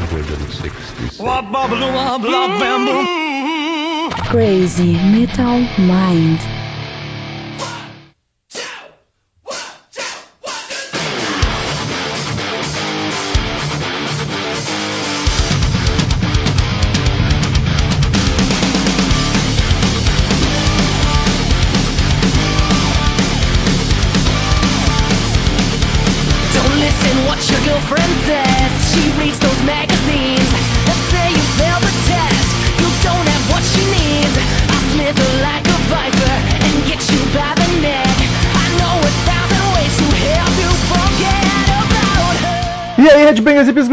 166. Crazy Metal Mind.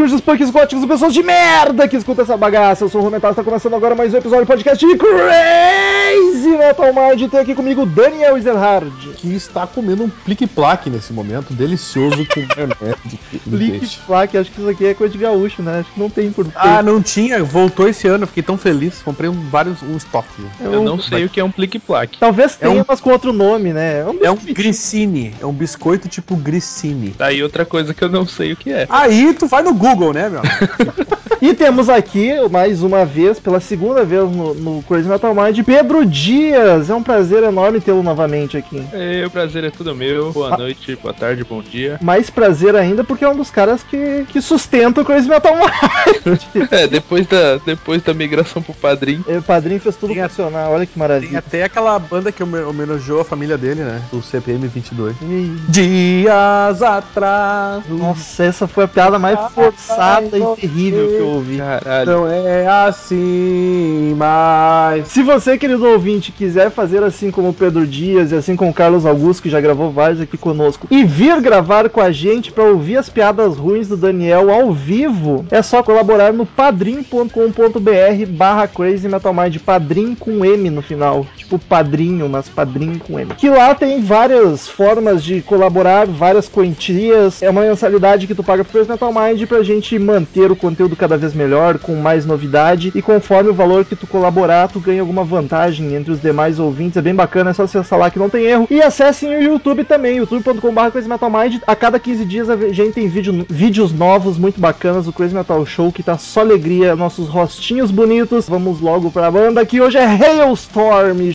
there's a punks, góticos e pessoas de merda que escuta essa bagaça. Eu sou o Romental, está começando agora mais um episódio do podcast de Crazy Metal Mind. Tem aqui comigo o Daniel Ezerhard. que está comendo um plique-plaque nesse momento, delicioso com maionese. Flack, acho que isso aqui é coisa de gaúcho, né? Acho que não tem por Ah, não tinha, voltou esse ano, eu fiquei tão feliz, comprei um, vários, um estoque. Eu não sei o que é um plique-plaque. Talvez É tenha, um- mas com outro nome, né? um É um biscoito. grissini, é um biscoito tipo grissini. Tá aí outra coisa que eu não sei o que é. Aí tu vai no Google, né, meu? E temos aqui, mais uma vez, pela segunda vez no, no Crazy Metal Mind, Pedro Dias. É um prazer enorme tê-lo novamente aqui. É, o prazer é tudo meu. Boa noite, boa tarde, bom dia. Mais prazer ainda porque é um dos caras que, que sustenta o Crazy Metal Mind. É, depois da, depois da migração pro padrinho. o padrinho fez tudo Tem a- funcionar, olha que Tem maravilha. até aquela banda que home- homenageou a família dele, né? O CPM 22. E- Dias atrás. Nossa, essa foi a piada mais forçada e terrível que eu ouvi. Caralho. Não é assim, mas. Se você, querido ouvinte, quiser fazer assim como o Pedro Dias e assim como o Carlos Augusto, que já gravou vários aqui conosco, e vir gravar com a gente pra ouvir as piadas ruins do Daniel ao vivo, é só colaborar no padrim.com.br barra Crazy Metal Mind, padrim com M no final, tipo padrinho, mas padrim com M. Que lá tem várias formas de colaborar, várias quantias, é uma mensalidade que tu paga pro Crazy Metal Mind pra gente manter o conteúdo cada vez melhor, com mais novidade, e conforme o valor que tu colaborar, tu ganha alguma vantagem entre os demais ouvintes, é bem bacana, é só acessar lá que não tem erro. E acessem o YouTube também, youtube.com.br Crazy Metal Mind, a cada 15 dias a gente tem vídeo, vídeos novos, muito bacanas, o Crazy Metal Show, que tá só alegria, nossos rostinhos bonitos. Vamos logo pra banda, que hoje é Hailstorm.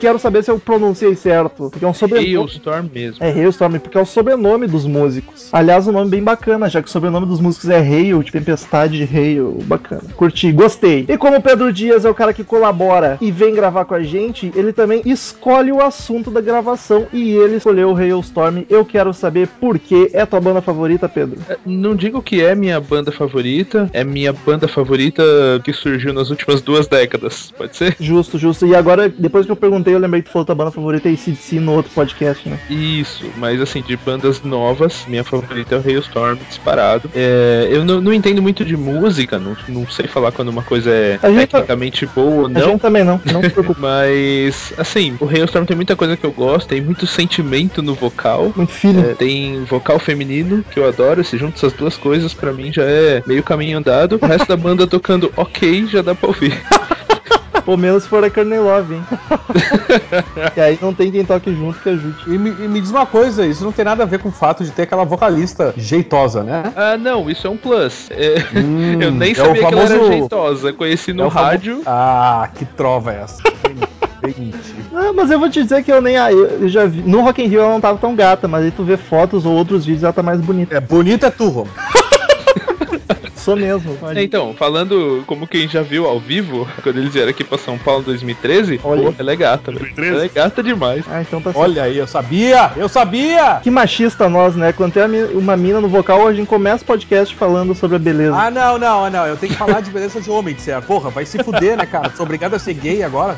Quero saber se eu pronunciei certo, porque é um sobrenome. Hailstorm mesmo. É Hailstorm, porque é o sobrenome dos músicos. Aliás, um nome bem bacana, já que o sobrenome dos músicos é Hail, de tempestade de Hail. Bacana. Curti, gostei. E como o Pedro Dias é o cara que colabora e vem gravar com a gente, ele também escolhe o assunto da gravação e ele escolheu o Hailstorm. Eu quero saber por que é tua banda favorita, Pedro. É, Não digo que é minha banda favorita, é minha banda favorita que surgiu nas últimas duas décadas, pode ser? Justo, justo. E agora, depois que eu perguntei, eu lembrei que tu falou tua banda favorita é ACDC no outro podcast, né? Isso, mas assim, de bandas novas, minha favorita é o Hailstorm, disparado. É, eu não, não entendo muito de música, não, não sei falar quando uma coisa é A tá- tecnicamente boa ou A não. gente também não, não se preocupe. Mas, assim, o Hailstorm tem muita coisa que eu gosto, tem muito sentimento no vocal. Muito filho. É, tem vocal feminino, que eu adoro. Se junta essas duas coisas, pra mim já é meio caminho andado. O resto da banda tocando ok, já dá pra ouvir. Pô, menos se for a Courtney Love, hein? e aí não tem quem toque junto que ajude. E me, e me diz uma coisa, isso não tem nada a ver com o fato de ter aquela vocalista jeitosa, né? Ah, não, isso é um plus. É, Hum, eu nem é sabia que ela era famoso- jeitosa. Conheci no É rádio. Ah, que trova é essa? Bem, bem mentira. Não, mas eu vou te dizer que eu nem. ah, Eu já vi. No Rock in Rio ela não tava tão gata, mas aí tu vê fotos ou outros vídeos ela tá mais bonita. É bonita é tu, Romo. Sou mesmo. pode- É, Então, falando como quem já viu ao vivo, quando eles vieram aqui pra São Paulo em 2013, Olha. pô, ela é gata, velho. Ela é gata demais. Ah, então tá certo. Olha aí, eu sabia! Eu sabia! Que machista nós, né? Quando tem uma mina no vocal, a gente começa o podcast falando sobre a beleza. Ah, não, não, não. Eu tenho que falar de beleza de homem, disser. Porra, vai se fuder, né, cara? Sou obrigado a ser gay agora.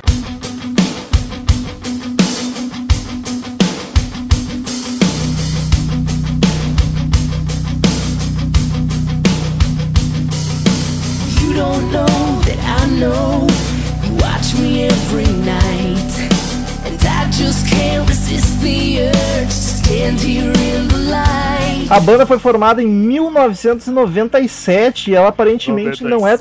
To stand here in the light. A banda foi formada em 1997 e ela aparentemente não é,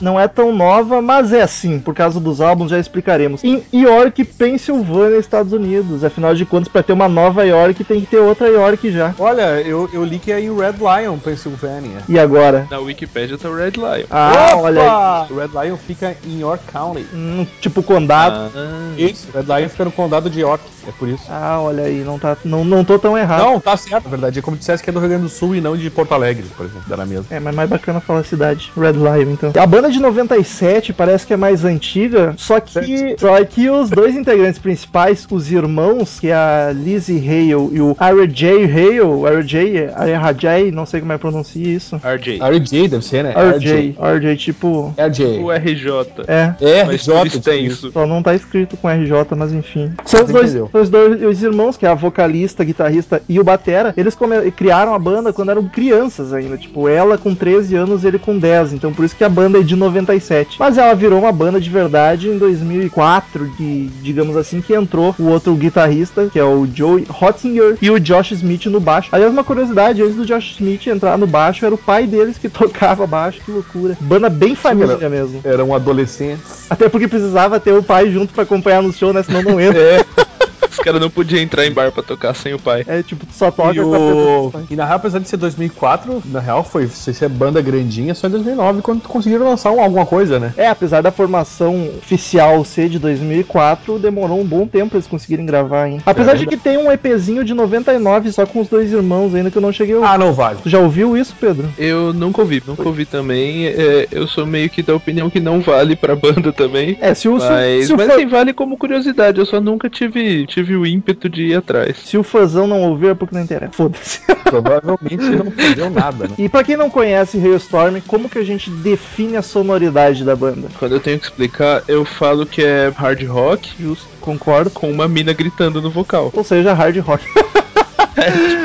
não é tão nova, mas é assim, por causa dos álbuns, já explicaremos. Em York, Pensilvânia, Estados Unidos. Afinal de contas, para ter uma nova York, tem que ter outra York já. Olha, eu, eu li que é em Red Lion, Pensilvânia. E agora? Na Wikipedia tá Red Lion. Ah, Opa! olha aí. O Red Lion fica em York County. Hum, tipo condado. Ah, Isso, Red Lion fica no condado de York, é por isso. Ah, olha aí, não, tá, não, não tô tão errado. Não, tá certo, na verdade. É como se dissesse que é do Rio Grande do Sul e não de Porto Alegre, por exemplo, da mesma. É, mas mais bacana falar cidade. Red Lion, então. A banda de 97 parece que é mais antiga, só que, só que os dois integrantes principais, os irmãos, que é a Lizzie Hale e o RJ Hale, RJ, RJ, não sei como é que pronuncia isso. RJ. RJ deve ser, né? RJ, RJ, tipo. RJ. O RJ. É, É, RJ. por extenso. Só não tá escrito com RJ, mas enfim. São os dois, os dois os irmãos, que é a vocalista, guitarrista e o batera, eles come- criaram a banda quando eram crianças ainda. Tipo, ela com 13 anos, ele com 10. Então por isso que a banda é de 97. Mas ela virou uma banda de verdade em 2004, de, digamos assim, que entrou o outro guitarrista, que é o Joey Hottinger, e o Josh Smith no baixo. Aliás, uma curiosidade, antes do Josh Smith entrar no baixo, era o pai deles que tocava baixo, que loucura. Banda bem família era- mesmo. Era um adolescente. Até porque precisava ter o pai junto pra acompanhar no show, né? Senão não entra. É, Os caras não podiam entrar em bar pra tocar sem o pai. É tipo, tu só toca e, pessoa. o... e na real, apesar de ser 2004, na real foi se ser banda grandinha só em 2009 quando conseguiram lançar um- alguma coisa, né? É, apesar da formação oficial ser de 2004, demorou um bom tempo pra eles conseguirem gravar, hein? Apesar É de que tem um EPzinho de 99 só com os dois irmãos ainda que eu não cheguei a ouvir. Ah, não vale. Tu já ouviu isso, Pedro? Eu nunca ouvi, nunca ouvi também. É, eu sou meio que da opinião que não vale pra banda também. É, se o, se o- Mas, se o mas fã- assim, vale como curiosidade. Eu só nunca tive, tive o ímpeto de ir atrás. se o fãzão não ouvir é porque não interessa. Foda-se. Provavelmente não perdeu nada, né? e pra quem não conhece Hailstorm, como que a gente define a sonoridade da banda? Quando eu tenho que explicar, eu falo que é hard rock Justo, concordo. com uma mina gritando no vocal. Ou seja, hard rock.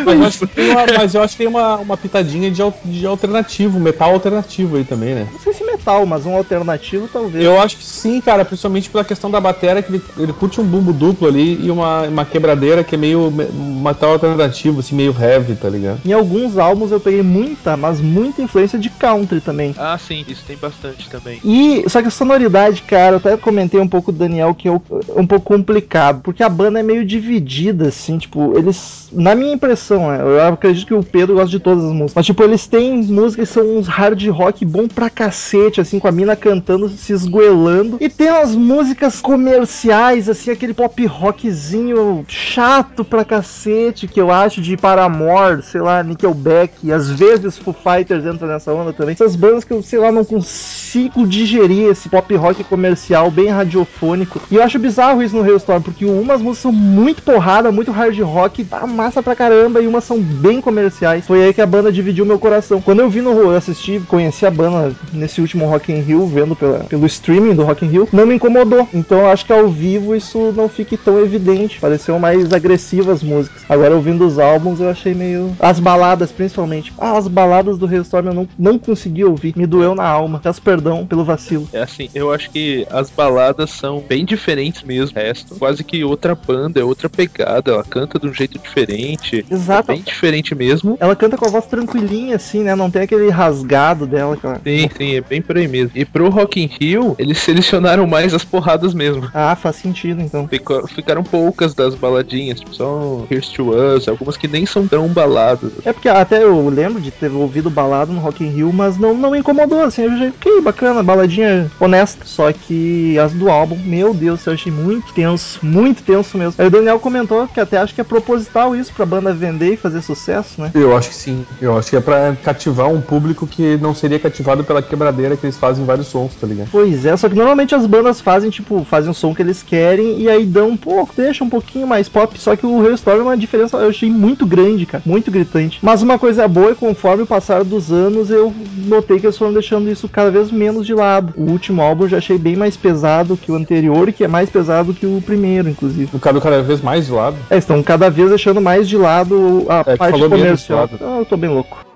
Mas eu acho que tem uma, mas eu acho que tem uma, uma pitadinha de, de alternativo, metal alternativo aí também, né? não sei se metal, mas um alternativo talvez. Eu acho que sim, cara, principalmente pela questão da bateria, que ele, ele curte um bumbo duplo ali e uma, uma quebradeira que é meio me- metal alternativo, assim, meio heavy, tá ligado? Em alguns álbuns eu peguei muita, mas muita influência de country também. Ah, sim, isso tem bastante também. E só que a sonoridade, cara, eu até comentei um pouco do Daniel que é é um pouco complicado, porque a banda é meio dividida assim, tipo, eles, na minha impressão, né, eu acredito que o Pedro gosta de todas as músicas, mas tipo, eles têm músicas que são uns hard rock bom pra cacete, assim, com a mina cantando, se esgoelando, e tem umas músicas comerciais, assim, aquele pop rockzinho chato pra cacete, que eu acho de Paramore, sei lá, Nickelback, e às vezes Foo Fighters entra nessa onda também. Essas bandas que eu, sei lá, não consigo digerir esse pop rock comercial bem radiofônico. E eu acho bizarro isso no Hailstorm, porque umas músicas são muito porrada, muito hard rock, tá massa pra caramba, e umas são bem comerciais. Foi aí que a banda dividiu meu coração. Quando eu vi no eu assisti, conheci a banda nesse último Rock in Rio, vendo pela, pelo streaming do Rock in Rio, não me incomodou. Então acho que ao vivo isso não fique tão evidente. Pareceu mais agressivas as músicas. Agora ouvindo os álbuns eu achei meio. As baladas, principalmente. Ah, as baladas do Hailstorm eu não, não consegui ouvir. Me doeu na alma. Peço perdão pelo vacilo. É assim, eu acho que as baladas são bem diferentes mesmo. do resto, quase que outra banda, é outra pegada. Ela canta de um jeito diferente. Exato. É bem diferente mesmo. Ela canta com a voz tranquilinha, assim, né? Não tem aquele rasgado dela. Aquela... Sim, sim, é bem por aí mesmo. E pro Rock in Rio, eles selecionaram mais as porradas mesmo. Ah, faz sentido então. Ficou- ficaram poucas das baladinhas, tipo, só Here's to Us, algumas que nem são tão baladas. É porque até eu lembro de ter ouvido balada no Rock in Rio, mas não, não me incomodou, assim, eu achei, ok, bacana, baladinha honesta. Só que as do álbum, meu Deus, eu achei muito tenso, muito tenso mesmo. Aí o Daniel comentou que até acho que é proposital isso pra banda vender e fazer sucesso, né? Eu acho que sim. Eu acho que é pra cativar um público que não seria cativado pela quebradeira que eles fazem em vários sons, tá ligado? Pois é, só que normalmente as bandas fazem, tipo, fazem o som que eles querem e aí dão um pouco, deixa um pouquinho mais pop. Só que o Hailstorm é uma diferença, eu achei muito grande, cara, muito gritante. Mas uma coisa boa é que conforme o passar dos anos, eu notei que eles foram deixando isso cada vez menos de lado. O último álbum eu já achei bem mais pesado que o anterior, e que é mais pesado que o primeiro, inclusive. No caso, cada vez mais de lado. É, estão cada vez deixando mais de lado a É, parte de comercial. Ah, eu tô bem louco.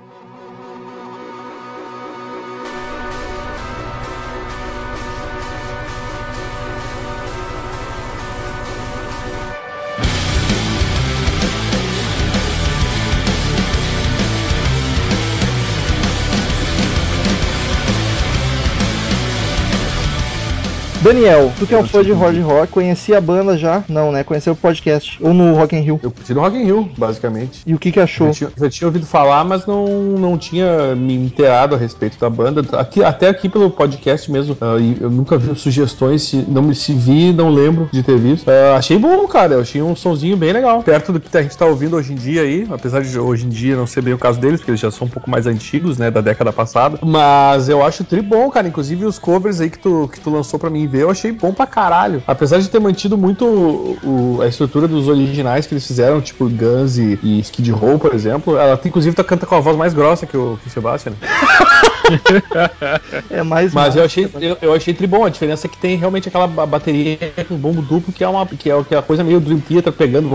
Daniel, tu que é um fã de hard rock, conhecia a banda já? Não, né? Conheceu o podcast. Ou no Rock in Rio. Eu curti no Rock in Rio, basicamente. E o que que achou? Já tinha, já tinha ouvido falar, mas não, não tinha me inteirado a respeito da banda. Aqui, até aqui pelo podcast mesmo, e eu nunca vi sugestões, se, não me se vi, não lembro de ter visto. Ah, achei bom, cara. Eu achei um sonzinho bem legal. Perto do que a gente tá ouvindo hoje em dia aí, apesar de hoje em dia não ser bem o caso deles, porque eles já são um pouco mais antigos, né, da década passada. Mas eu acho tri bom, cara. Inclusive os covers aí que tu, que tu lançou pra mim ver, eu achei bom pra caralho. Apesar de ter mantido muito o- o- a estrutura dos originais que eles fizeram, tipo Guns e, e Skid Row, por exemplo, ela inclusive tá, canta com a voz mais grossa que o, que o Sebastian. É mais. Mas eu achei, eu, eu achei tri bom. A diferença é que tem realmente aquela ba- bateria com bombo duplo, que é uma que é, que é a coisa meio Dream Theater pegando,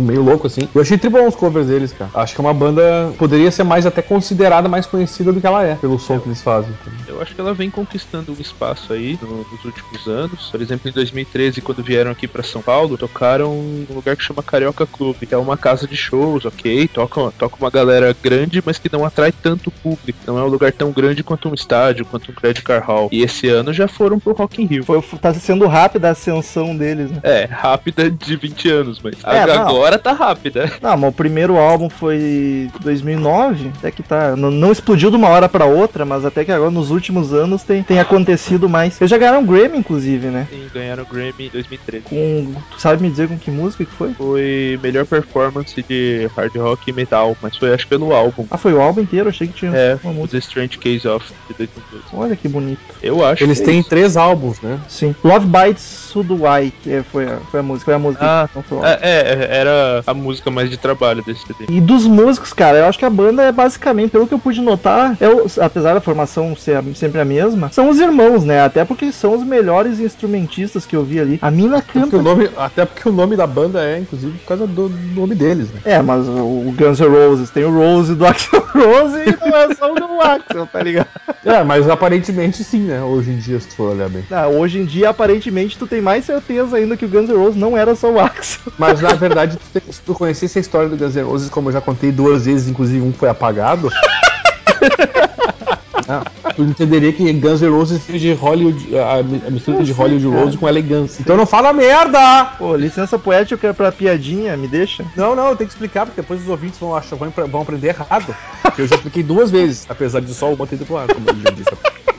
meio louco assim. Eu achei tri bom os covers deles, cara. Acho que é uma banda poderia ser mais até considerada mais conhecida do que ela é, pelo som que eles fazem. Eu acho que ela vem conquistando um espaço aí no- nos últimos anos. Por exemplo, em 2013, quando vieram aqui pra São Paulo, tocaram num lugar que chama Carioca Clube, que é uma casa de shows, ok? Toca, toca uma galera grande, mas que não atrai tanto público. Não é um lugar tão grande quanto um estádio, quanto um Credit Car Hall. E esse ano já foram pro Rock in Rio. Foi, tá sendo rápida a ascensão deles, né? É, rápida de 20 anos, mas É, a- não. agora tá rápida. Não, mas o primeiro álbum foi 2009, até que tá. Não, não explodiu de uma hora pra outra, mas até que agora nos últimos anos tem, tem acontecido mais. Eles já ganharam um Grammy, inclusive, né? E ganharam o Grammy em 2013. Com. Tu sabe me dizer com que música que foi? Foi melhor performance de hard rock e metal, mas foi acho pelo álbum. Ah, foi o álbum inteiro, achei que tinha É, uma o música. The Strange Case of de 2012. Olha que bonito. Eu acho. Eles que é têm isso. três álbuns, né? Sim. Love Bites Suduai, que é- foi a, foi a música. Foi a música. Ah, não foi o álbum. É, é, era a música mais de trabalho desse CD. E dos músicos, cara, eu acho que a banda é basicamente, pelo que eu pude notar, é o- apesar da formação ser sempre a mesma, são os irmãos, né? Até porque são os melhores instrumentistas que eu vi ali. A mina Porque canta. o nome, até porque o nome da banda é, inclusive, por causa do nome deles, né? É, mas o Guns N' Roses tem o Rose do Axel Rose e não é só o do Axel, tá ligado? É, mas aparentemente sim, né? Hoje em dia, se tu for olhar bem. Ah, hoje em dia, aparentemente, tu tem mais certeza ainda que o Guns N' Roses não era só o Axel. Mas na verdade, tu tem- se tu conhecesse a história do Guns N' Roses, como eu já contei duas vezes, inclusive um foi apagado. ah, tu entenderia que Guns N' Roses fez de Hollywood, a, a mistura de Hollywood Rose com elegância. Então não fala merda! Pô, licença poética pra piadinha, me deixa? Não, não, eu tenho que explicar, porque depois os ouvintes vão, achar, vão, vão aprender errado. Porque eu já expliquei duas vezes, apesar de só uma ter ido pro ar, como eu já disse.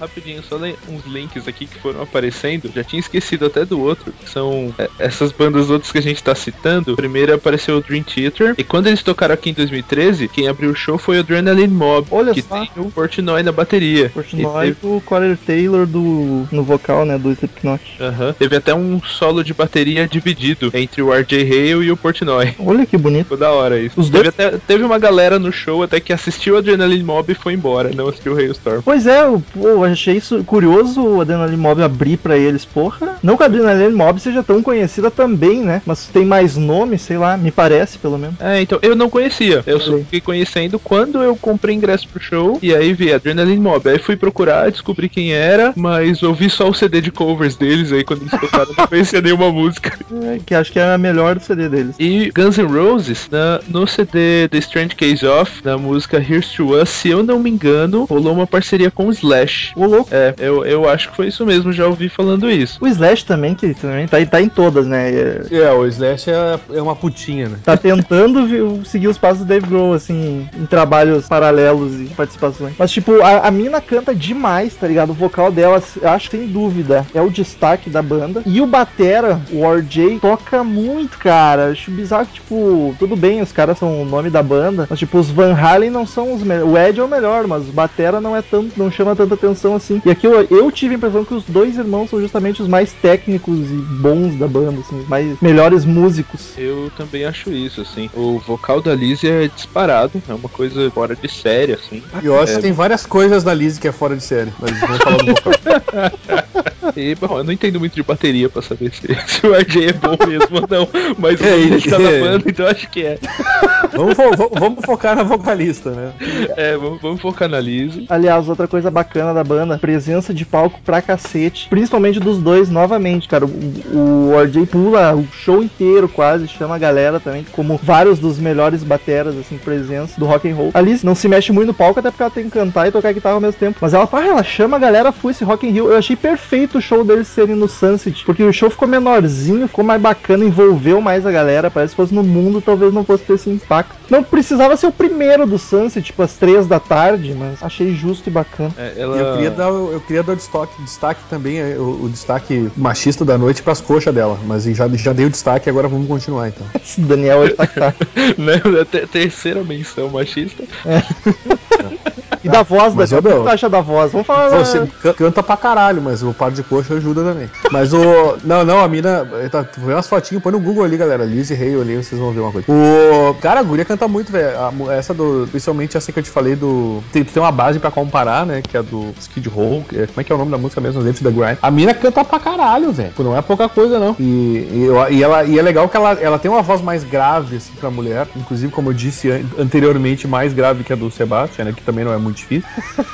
Rapidinho, só le- uns links aqui que foram aparecendo. Já tinha esquecido até do outro. Que são é, essas bandas outras que a gente tá citando. Primeiro apareceu o Dream Theater. E quando eles tocaram aqui em 2013, quem abriu o show foi o Adrenaline Mob. Olha que só. tem o Portnoy na bateria. Portnoy E e o Corey Taylor do, no vocal, né, do Slipknot. Aham. Teve até um solo de bateria dividido entre o RJ Hale e o Portnoy. Olha que bonito. Ficou da hora isso. Os teve, dois- até- teve uma galera no show até que assistiu o Adrenaline Mob e foi embora, não assistiu o Hailstorm. Pois é, eu, pô, eu achei isso curioso o Adrenaline Mob abrir pra eles, porra. Não que a Adrenaline Mob seja tão conhecida também, né? Mas tem mais nome, sei lá, me parece pelo menos. É, então, eu não conhecia. Eu só fiquei conhecendo quando eu comprei ingresso pro show. E aí vi Adrenaline Mob. Aí fui procurar, descobri quem era, mas ouvi só o CD de covers deles. Aí quando eles tocaram, não conhecia nenhuma música. É, que acho que é a melhor do CD deles. E Guns N' Roses, na- no CD The Strange Case of, na música Here's to Us, se eu não me engano, rolou uma parceria com o Slash. O louco. É, eu, eu acho que foi isso mesmo, já ouvi falando isso. O Slash também, que também tá, tá em todas, né? É, É, o Slash é, é uma putinha, né? Tá tentando seguir os passos do Dave Grohl, assim, em trabalhos paralelos e participações. Mas, tipo, a, a mina canta demais, tá ligado? O vocal dela, eu acho que sem dúvida, é o destaque da banda. E o Batera, o RJ, toca muito, cara. Acho bizarro que, tipo, tudo bem, os caras são o nome da banda, mas, tipo, os Van Halen não são os melhores. O Ed é o melhor, mas o Batera não é tanto, não chama tanta atenção assim. E aqui eu, eu tive a impressão que os dois irmãos são justamente os mais técnicos e bons da banda, assim, os mais melhores músicos. Eu também acho isso, assim. O vocal da Lizzie é disparado, é uma coisa fora de série, assim. E eu acho É. que tem várias coisas na Lizzie que é fora de série, mas vamos falar do vocal. E, bom, eu não entendo muito de bateria pra saber se, se o RJ é bom mesmo ou não, mas o É, nome dele tá na é. banda, então acho que é. vamos, vamos focar na vocalista, né? É, vamos, vamos focar na Lizzie. Aliás, outra coisa bacana da, banda, presença de palco pra cacete, principalmente dos dois novamente, cara. O, o RJ pula o show inteiro quase, chama a galera também, como vários dos melhores bateras, assim, presença do rock and roll. Ali não se mexe muito no palco, até porque ela tem que cantar e tocar guitarra ao mesmo tempo. Mas ela, pá, ela chama a galera, foi esse Rock in Rio. Eu achei perfeito o show deles serem no Sunset, porque o show ficou menorzinho, ficou mais bacana, envolveu mais a galera. Parece que fosse no mundo, talvez não fosse ter esse impacto. Não precisava ser o primeiro do Sunset, tipo às três da tarde, mas achei justo e bacana. É, E ela... Eu queria dar, eu queria dar destaque, destaque também, é, o, o destaque machista da noite pras coxas dela. Mas já, já dei o destaque, agora vamos continuar então. Esse Daniel hoje tá que tá. né? Terceira menção machista. E da voz, Mas, Daniel, o que tu acha da voz? Vamos falar. Você ca- canta pra caralho, mas o par de coxa ajuda também. Mas o. Não, não, a mina. Tá, vê umas fotinhas, põe no Google ali, galera. Lizzie Hale ali, vocês vão ver uma coisa. O. Cara, a guria canta muito, velho. Essa do. Principalmente essa que eu te falei do. Tem, tem uma base pra comparar, né? Que é a do Skid Row. é- Como é que é o nome da música mesmo? Dentro da Grind. A mina canta pra caralho, velho. Não é pouca coisa, não. E, e, e ela, e é legal que ela, ela tem uma voz mais grave, assim, pra mulher. Inclusive, como eu disse an- anteriormente, mais grave que a do Sebastian, né? Que também não é muito difícil.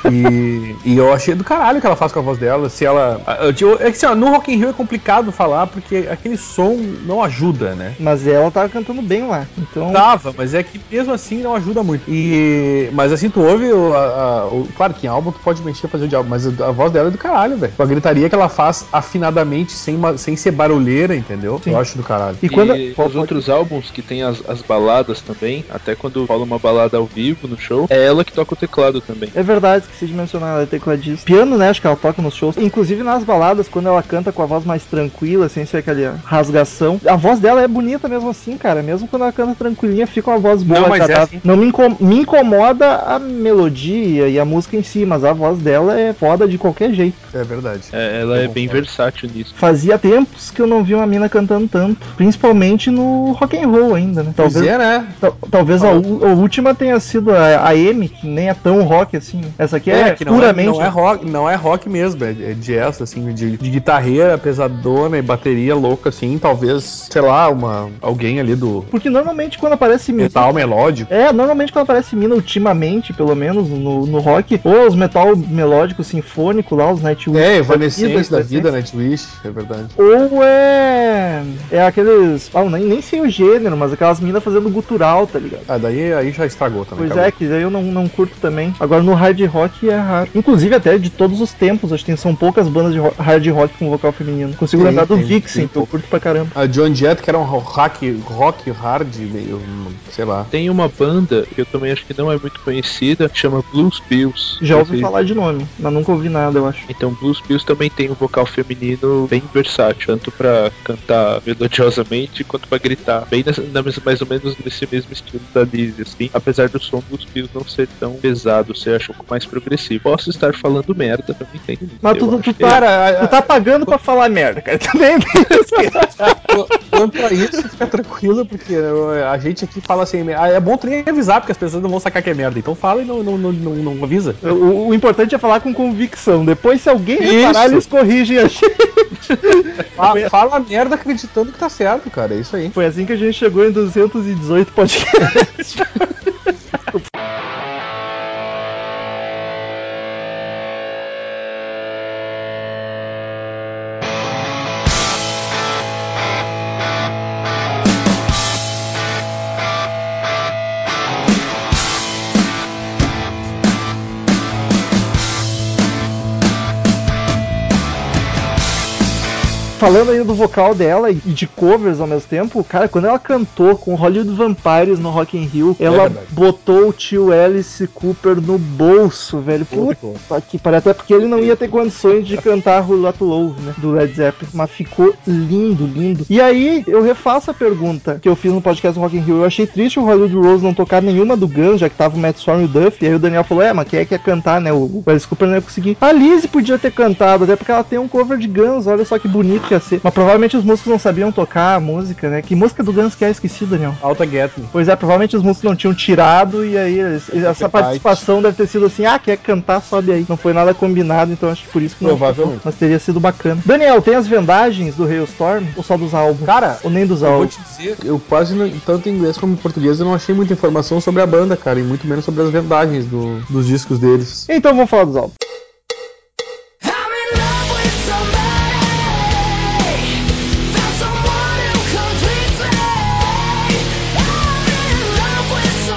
E, e eu achei do caralho que ela faz com a voz dela. Se ela. eu- eu- é que assim, ó, no Rock in Rio é complicado falar porque aquele som não ajuda, né? Mas ela tava cantando bem lá. Então. Tava, mas é que mesmo assim não ajuda muito. E, mas assim, tu ouve o, a- a- o- Claro que em álbum tu pode mexer fazer de álbum, mas a voz dela é do caralho, velho. A gritaria que ela faz afinadamente, sem, uma- sem ser barulheira, entendeu? Sim. Eu acho do caralho. E quando. E Pode- os outros álbuns que tem as, as baladas também, até quando rola uma balada ao vivo no show, é ela que toca o teclado também. É verdade, esqueci de mencionar, ela é tecladista. Piano, né? Acho que ela toca nos shows. Inclusive nas baladas, quando ela canta com a voz mais tranquila, sem ser aquela rasgação. A voz dela é bonita mesmo assim, cara. Mesmo quando ela canta tranquilinha, fica uma voz boa, Não, mas é assim. Não me, incom- me incomoda a melodia e a música em si, mas a voz dela é foda de qualquer jeito. É verdade. É, ela é Eu bem versátil nisso. Fazia tempos que eu não vi uma mina cantando tanto. Principalmente no rock and roll ainda, né? Pois Talvez, é, né? tal- talvez a, a última tenha sido a, a M, que nem é tão rock assim. Essa aqui é, que não puramente. é, não é rock, não é rock mesmo, é, é jazz, assim, de, de guitarreira pesadona e bateria louca, assim, talvez, sei lá, uma, alguém ali do Porque normalmente quando aparece mina. metal melódico. É, normalmente quando aparece mina ultimamente, pelo menos no, no rock, ou os metal melódico sinfônico lá, os Nightwish. É, Evanescence da vida, Nightwish, é verdade. Ou é. É aqueles. Ah, nem, nem sei o gênero, mas aquelas minas fazendo gutural, tá ligado? Ah, daí aí já estragou também. Pois é, que daí eu não, não curto também. Agora no hard rock é raro. Inclusive até de todos os tempos, acho que tem- são poucas bandas de hard rock com vocal feminino. Consigo Tem, lembrar do tem, Vixen, tem que eu curto pra caramba. A John Jett, que era um rock, rock hard, meio, sei lá. Tem uma banda que eu também acho que não é muito conhecida, que chama Blues Pills. Já ouvi falar de nome, mas nunca ouvi nada, eu acho. Então, Blues Pills também tem um vocal feminino bem versátil, tanto pra cantar melodiosamente quanto pra gritar. Bem nessa- na mais ou menos nesse mesmo estilo da Lizzie, assim. Apesar do som dos Pills não ser tão pesado, ser acho um pouco mais progressivo. Posso estar falando merda, eu não entendo. Mas Eu tu, que é- Cara, Tu tá pagando pra falar merda, cara. Também. Quanto a isso, fica tranquilo, porque a gente aqui fala assim, ah, é bom também avisar, porque as pessoas não vão sacar que é merda. Então fala e não, não, não, não, não avisa. O, o importante é falar com convicção. Depois, se alguém Isso. reparar, eles corrigem a gente. Fa- Fala merda acreditando que tá certo, cara. É isso aí. Foi assim que a gente chegou em 218 podcasts. Falando aí do vocal dela e de covers ao mesmo tempo, cara, quando ela cantou com Hollywood Vampires no Rock in Rio, ela verdade. botou o tio Alice Cooper no bolso, velho. Puta que pariu. Até porque ele não ia ter condições de cantar Rulato Love, né? Do Led Zeppelin. Mas ficou lindo, lindo. E aí, eu refaço a pergunta que eu fiz no podcast Rock in Rio. Eu achei triste o Hollywood Rose não tocar nenhuma do Guns, já que tava o Matt Storm e o Duff. E aí o Daniel falou, é, mas quem é que ia cantar, né? O Alice Cooper não ia conseguir. A Lizzie podia ter cantado, até porque ela tem um cover de Guns. Olha só que bonito que ser. Mas provavelmente os músicos não sabiam tocar a música, né? Que música do Guns que é? Esqueci, Daniel. Alta Me. Pois é, provavelmente os músicos não tinham tirado e aí eles- essa participação deve ter sido assim, ah, quer cantar, sobe aí. Não foi nada combinado, então acho que por isso que não Provavelmente. Mas teria sido bacana. Daniel, tem as vendagens do Hailstorm ou só dos álbuns? Cara, ou nem dos Eu vou álbuns? te dizer, eu quase, não, tanto em inglês como em português, eu não achei muita informação sobre a banda, cara, e muito menos sobre as vendagens do- dos discos deles. Então vamos falar dos álbuns.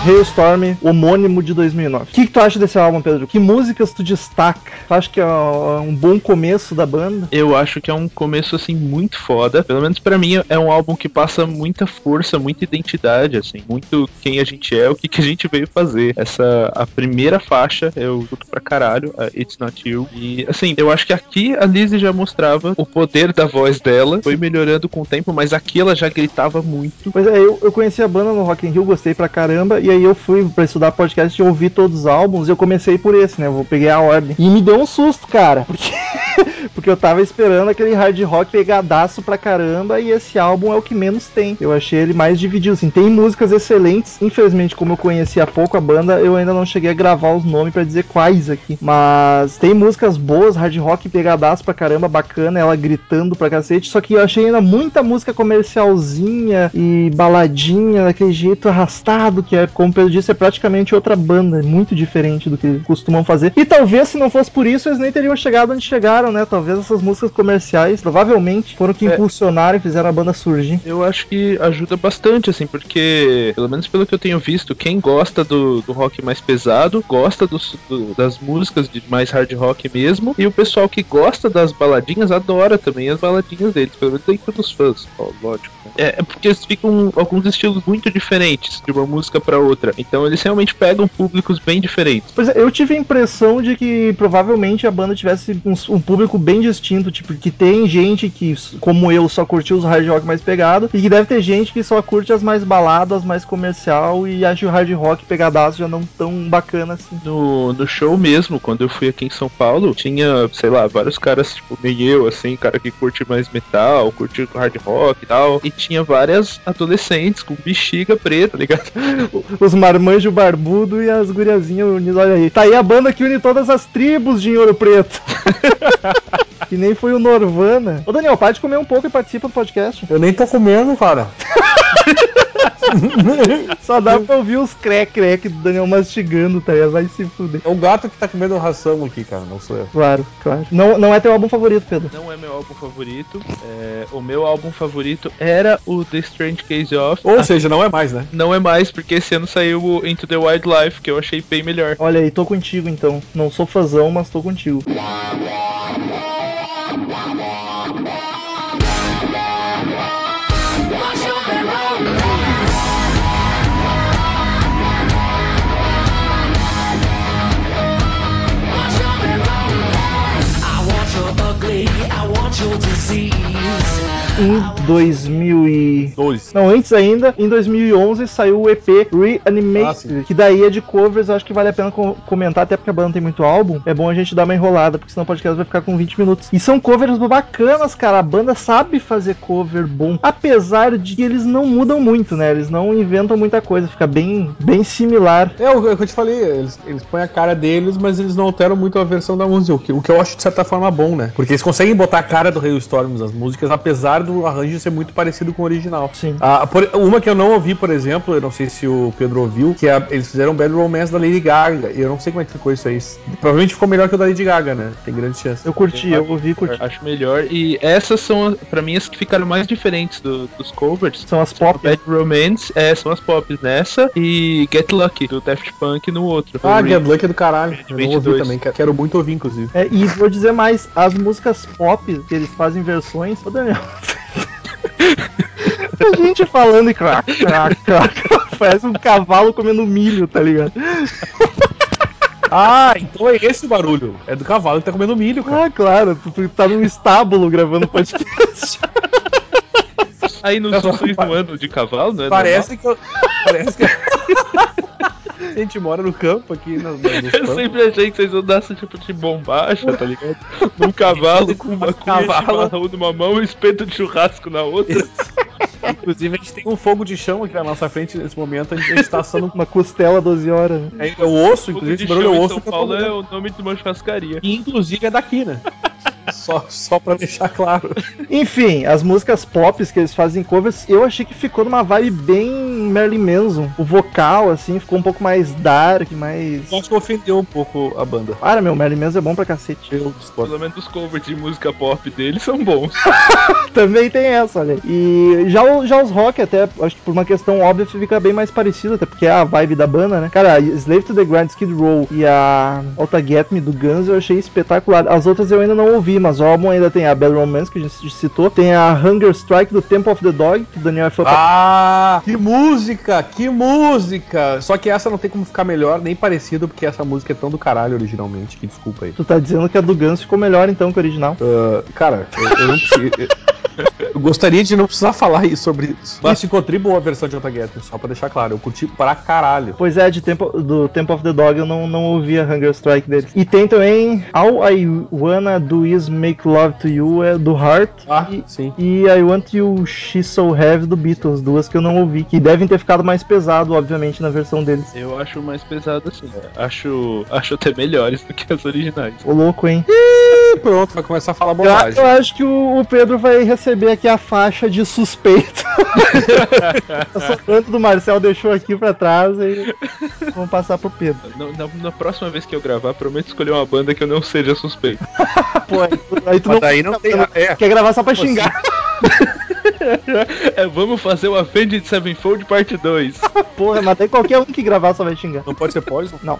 Hailstorm, homônimo de 2009. O que, que tu acha desse álbum, Pedro? Que músicas tu destaca? Tu acha que é um bom começo da banda? Eu acho que é um começo assim muito foda. Pelo menos pra mim é um álbum que passa muita força, muita identidade, assim, muito quem a gente é, o que, que a gente veio fazer. Essa a primeira faixa eu curto pra caralho, a It's Not You. E assim, eu acho que aqui a Lizzie já mostrava o poder da voz dela, foi melhorando com o tempo, mas aqui ela já gritava muito. Pois é, eu, eu conheci a banda no Rock in Rio, gostei pra caramba, e aí eu fui pra estudar podcast e ouvi todos os álbuns, e eu comecei por esse, né? Eu peguei a ordem. E me deu um susto, cara, porque, porque eu tava esperando aquele hard rock pegadaço pra caramba, e esse álbum é o que menos tem. Eu achei ele mais dividido, assim, tem músicas excelentes, infelizmente, como eu conhecia pouco a banda, eu ainda não cheguei a gravar os nomes pra dizer quais aqui, mas tem músicas boas, hard rock pegadaço pra caramba, bacana, ela gritando pra cacete, só que eu achei ainda muita música comercialzinha e baladinha, daquele jeito arrastado, que é, como o Pedro disse, é praticamente outra banda, muito diferente do que costumam fazer. E talvez se não fosse por isso, eles nem teriam chegado onde chegaram, né? Talvez essas músicas comerciais, provavelmente, foram que É. impulsionaram e fizeram a banda surgir. Eu acho que ajuda bastante, assim, porque, pelo menos pelo que eu tenho visto, quem gosta do, do rock mais pesado, gosta dos- do- das músicas de mais hard rock mesmo, e o pessoal que gosta das baladinhas adora também as baladinhas deles, pelo menos dentro dos fãs, ó, lógico. né? É, é porque eles ficam alguns estilos muito diferentes de uma música pra outra, então eles realmente pegam públicos bem diferentes. Pois é, eu tive a impressão de que provavelmente a banda tivesse um, um público bem distinto, tipo, que tem gente que, como eu, só curtiu os hard rock mais pegado, e que deve ter gente que só curte as mais baladas, mais comercial, e acha o hard rock pegadaço já não tão bacana assim. No, no show mesmo, quando eu fui aqui em São Paulo, tinha, sei lá, vários caras, tipo, nem eu, assim, cara que curte mais metal, curte hard rock e tal. E tinha várias adolescentes com bexiga preta, tá ligado? Os marmanjos barbudo e as guriazinhas unidas, olha aí. Tá aí a banda que une todas as tribos de Ouro Preto. que nem foi o Norvana. Ô Daniel, para de comer um pouco e participa do podcast. Eu nem tô comendo, cara. Só dá pra ouvir os crec-crec do Daniel mastigando, tá ligado? Vai se fuder. É o gato que tá comendo ração aqui, cara, não sou eu. Claro, claro. Não, não é teu álbum favorito, Pedro. Não é meu álbum favorito. é, o meu álbum favorito era o The Strange Case of. Ou seja, não é mais, né? Não é mais, porque esse ano saiu o Into the Wildlife, que eu achei bem melhor. Olha aí, tô contigo então. Não sou fãzão, mas tô contigo. I I want your disease. Em 2000 e... Dois. Não, antes ainda, em 2011 saiu o EP Ah, Reanimate, sim. que daí é de covers, acho que vale a pena co- comentar, até porque a banda tem muito álbum. É bom a gente dar uma enrolada, porque senão o podcast vai ficar com 20 minutos. E são covers bacanas, cara. A banda sabe fazer cover bom, apesar de que eles não mudam muito, né? Eles não inventam muita coisa, fica bem, bem similar. É o que eu te falei, eles, eles põem a cara deles, mas eles não alteram muito a versão da música, o que, o que eu acho de certa forma bom, né? Porque eles conseguem botar a cara do Hailstorm nas músicas, apesar do arranjo ser muito parecido com o original. Sim. Ah, por- uma que eu não ouvi, por exemplo, eu não sei se o Pedro ouviu, que é- eles fizeram Bad Romance da Lady Gaga, e eu não sei como é que ficou isso aí. Provavelmente ficou melhor que o da Lady Gaga, né? Tem grande chance. Eu curti, eu ouvi, curti. Acho melhor. E essas são, pra mim, as que ficaram mais diferentes do- dos covers. São as pop. Bad Romance, é, são as pops nessa, e Get Lucky, do Daft Punk no outro. Ah, Get Lucky é do caralho. Eu não 22. ouvi também, que- quero muito ouvir, inclusive. É, e vou dizer mais, as músicas pop que eles fazem versões. Ô Daniel. A gente falando e crack, crack, crack. Parece um cavalo comendo milho, tá ligado? Ah, então é esse o barulho. É do cavalo que tá comendo milho, cara. Ah, claro, tu, tu tá num estábulo gravando podcast. Aí só- sons do ano de cavalo, né? Parece que eu. Parece que. A gente mora no campo aqui no, nos Eu sempre achei que vocês andassem tipo de bombacha, tá ligado? Num cavalo com uma de Cavalo. chimarrão numa mão e um espeto de churrasco na outra. Inclusive, a gente tem um fogo de chão aqui na nossa frente nesse momento. A gente, a gente tá assando. Uma costela 12 horas. É, é o osso, inclusive, de esse barulho é o osso São tô Paulo é o nome de uma churrascaria. Que inclusive é daqui, né? Só, só pra deixar claro. Enfim, as músicas pop que eles fazem covers, eu achei que ficou numa vibe bem Marilyn Manson. O vocal, assim, ficou um pouco mais dark, mais. Eu acho que ofendeu um pouco a banda. Para, meu, Marilyn Manson é bom pra cacete. Eu. Pelo menos os covers de música pop dele são bons. Também tem essa, olha. aí. E já, já os rock, até, acho que por uma questão óbvia, fica bem mais parecido, até porque é a vibe da banda, né? Cara, Slave to the Grind, Skid Row e a Alta Get Me do Guns eu achei espetacular. As outras eu ainda não ouvi, mas o álbum ainda tem a Bad Romance, que a gente citou, tem a Hunger Strike do Temple of the Dog, que o Daniel é fã pra Ah, que música, que música! Só que essa não tem como ficar melhor nem parecido, porque essa música é tão do caralho originalmente, que desculpa aí. Tu tá dizendo que a do Guns ficou melhor então que o original. Ah, cara, eu, eu não preciso. Eu gostaria de não precisar falar isso sobre isso. Mas ficou tri boa a versão de Otagetter, só pra deixar claro. Eu curti pra caralho. Pois é, de Temple, do Temple of the Dog eu não, não ouvi a Hunger Strike deles. E tem também All I Wanna Do Is Make Love to You, é do Heart. Ah, e, sim. e I Want You She's So Heavy do Beatles, duas que eu não ouvi, que devem ter ficado mais pesado, obviamente, na versão deles. Eu acho mais pesado assim. Acho, acho até melhores do que as originais. Ô louco, hein? E pronto, vai começar a falar Eu, bobagem. eu acho que o, o Pedro vai receber aqui a faixa de suspeito. Essa canto do Marcel deixou aqui pra trás e vamos passar pro Pedro. Na, na- na próxima vez que eu gravar, prometo escolher uma banda que eu não seja suspeito. Pô, aí tu, aí tu Mas não daí não tem. É, quer gravar só pra xingar. É, vamos fazer o Avenged Sevenfold parte 2. Porra, mas daí qualquer um que gravar só vai xingar. não pode ser Poison? Não.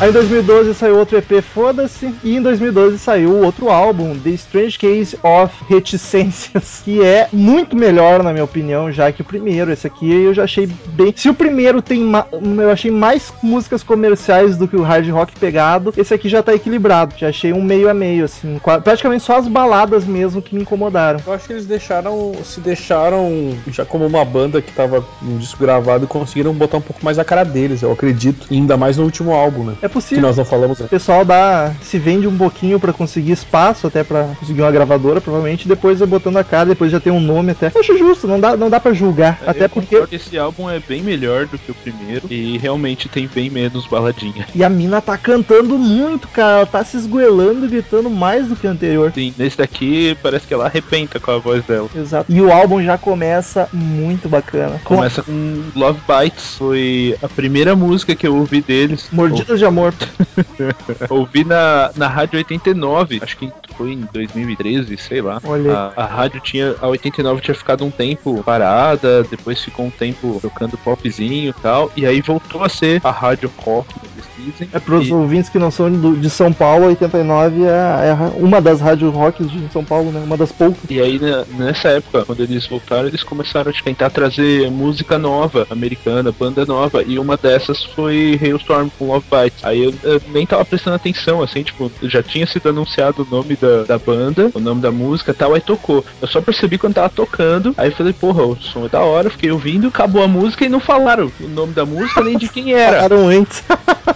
Aí em 2012 saiu outro EP, foda-se. E em 2012 saiu outro álbum, The Strange Case of Reticências, que é muito melhor, na minha opinião, já que o primeiro. Esse aqui eu já achei bem. Se o primeiro tem. ma- Eu achei mais músicas comerciais do que o hard rock pegado, esse aqui já tá equilibrado. Já achei um meio a meio, assim. Praticamente só as baladas mesmo que me incomodaram. Eu acho que eles deixaram. Se deixaram. Já como uma banda que tava no disco gravado, conseguiram botar um pouco mais a cara deles, eu acredito. E ainda mais no último álbum, né? É Que possível. nós não falamos O pessoal dá, se vende um pouquinho pra conseguir espaço, até pra conseguir uma gravadora, provavelmente, depois vai botando a cara, depois já tem um nome até. Eu acho justo, não dá, não dá pra julgar. até eu porque. que esse álbum é bem melhor do que o primeiro e realmente tem bem menos baladinha. E a mina tá cantando muito, cara. Ela tá se esgoelando e gritando mais do que o anterior. Sim, nesse daqui parece que ela arrebenta com a voz dela. Exato. E o álbum já começa muito bacana. Com Começa com Love Bites, foi a primeira música que eu ouvi deles. Mordidas de amor. Ouvi na, na Rádio 89, acho que foi em 2013, sei lá. Olha. A, a rádio tinha. A 89 tinha ficado um tempo parada, depois ficou um tempo tocando popzinho e tal. E aí voltou a ser a rádio rock, eles dizem. É pros E- ouvintes que não são do- de São Paulo, 89 é, é uma das rádios rock de São Paulo, né? Uma das poucas. E aí, né, nessa época, quando eles voltaram, eles começaram a tentar trazer música nova, americana, banda nova. E uma dessas foi Hailstorm com Love Bites. Aí eu, eu nem tava prestando atenção, assim, tipo, já tinha sido anunciado o nome da, da banda, o nome da música e tal, aí tocou. Eu só percebi quando tava tocando, aí eu falei, porra, o som é da hora, fiquei ouvindo, acabou a música e não falaram o nome da música nem de quem era. Falaram antes.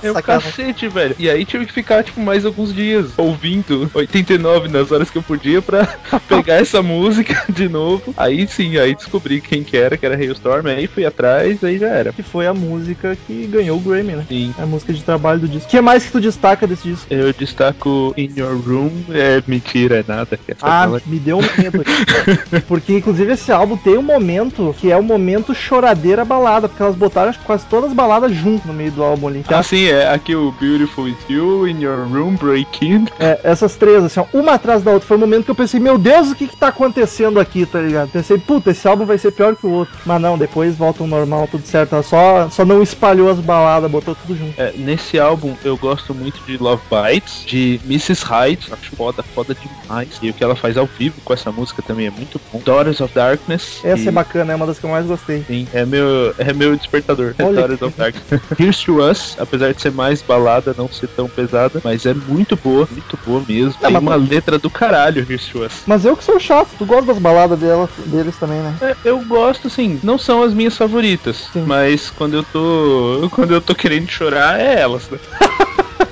É o Sacanagem. cacete, velho. E aí tive que ficar, tipo, mais alguns dias ouvindo 89 nas horas que eu podia pra pegar essa música de novo. Aí sim, aí descobri quem que era, que era Hailstorm, aí fui atrás, aí já era. Que foi a música que ganhou o Grammy, né? Sim. É a música de trabalho do disco. O que mais que tu destaca desse disco? Eu destaco In Your Room, é mentira, é nada. essa Ah, fala- me deu um medo aqui. Porque, inclusive, esse álbum tem um momento que é o momento choradeira balada, porque elas botaram quase todas as baladas junto no meio do álbum ali. Ah, sim, é aqui o Beautiful With You, In Your Room, Break In. É, essas três, assim, ó, uma atrás da outra. Foi o momento que eu pensei, meu Deus, o que que tá acontecendo aqui, tá ligado? Pensei, puta, esse álbum vai ser pior que o outro. Mas não, depois volta ao normal, tudo certo. Ela só, só não espalhou as baladas, botou tudo junto. É, nesse álbum eu gosto muito de Love Bites, de Mrs. Hyde, acho foda, foda demais. E o que ela faz ao vivo com essa música também é muito bom. Daughters of Darkness. Essa e- é bacana, é uma das que eu mais gostei. Sim, é meu, é meu despertador. Olha Daughters que- of Darkness. Here's to Us, apesar de ser mais balada, não ser tão pesada, mas é muito boa, muito boa mesmo. É, Tem mas- uma letra do caralho, Here's to Us. Mas eu que sou chato, tu gosta das baladas dela, deles também, né? É, eu gosto, assim, não são as minhas favoritas, Sim. mas quando eu tô. Quando eu tô querendo chorar, é elas, né?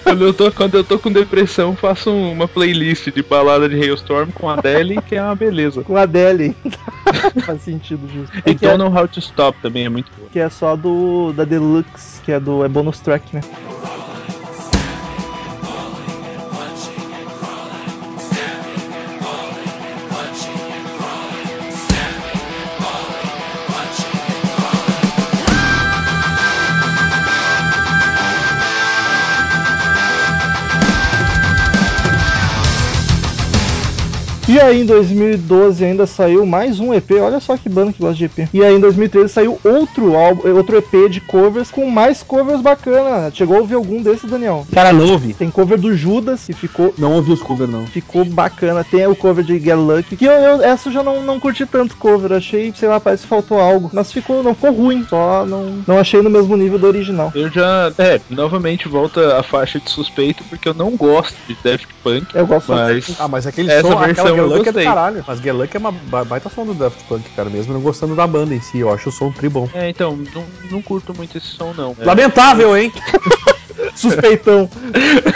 Quando, eu tô, quando eu tô com depressão, faço um- uma playlist de balada de Hailstorm com a Adele, que é uma beleza. Com a Adele. Faz sentido, justo. E É que, é, Don't Know How to Stop também é muito boa. que é só do da Deluxe, que é do é bonus track, né? E aí em 2012 ainda saiu mais um EP, olha só que banda que gosta de EP. E aí em 2013 saiu outro álbum, outro EP de covers com mais covers bacana. Chegou a ouvir algum desses, Daniel? Cara, não ouvi. Tem cover do Judas, que ficou Não ouvi os cover, não. ficou bacana. Tem o cover de Get Lucky, que eu, eu- essa eu já não, não curti tanto cover, achei, sei lá, parece que faltou algo. Mas ficou, não ficou ruim, só não, não achei no mesmo nível do original. Eu já. É, novamente volta a faixa de suspeito, porque eu não gosto de Daft Punk. Eu gosto Mas. Ah, mas aquele Essa som, aquela versão eu Get Lucky é do caralho. Mas Get Lucky é uma ba- baita som do Daft Punk, cara, mesmo não gostando da banda em si. Eu acho o som tri bom. É, então, não, não curto muito esse som, não. É, Lamentável, hein? Suspeitão.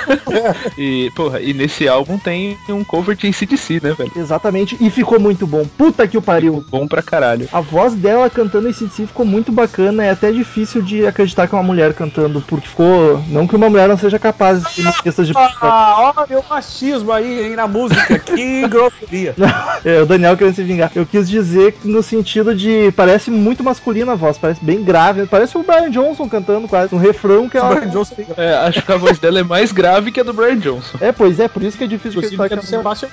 e, porra, e nesse álbum tem um cover de ACDC, né, velho? Exatamente, e ficou muito bom. Puta que o pariu. Bom pra caralho. A voz dela cantando si ficou muito bacana. É até difícil de acreditar que é uma mulher cantando, porque ficou. Não que uma mulher não seja capaz de questões de. Ah, olha o machismo aí, hein, na música. Que grosseria. É, o Daniel querendo se vingar. Eu quis dizer que no sentido de. Parece muito masculina a voz, parece bem grave. Parece o Brian Johnson cantando quase. Um refrão que ela. Brian Johnson tem É, acho que a voz dela é mais grave que a do Brian Johnson. É, pois é, por isso que é difícil Inclusive, que é do que é uma- Sebastian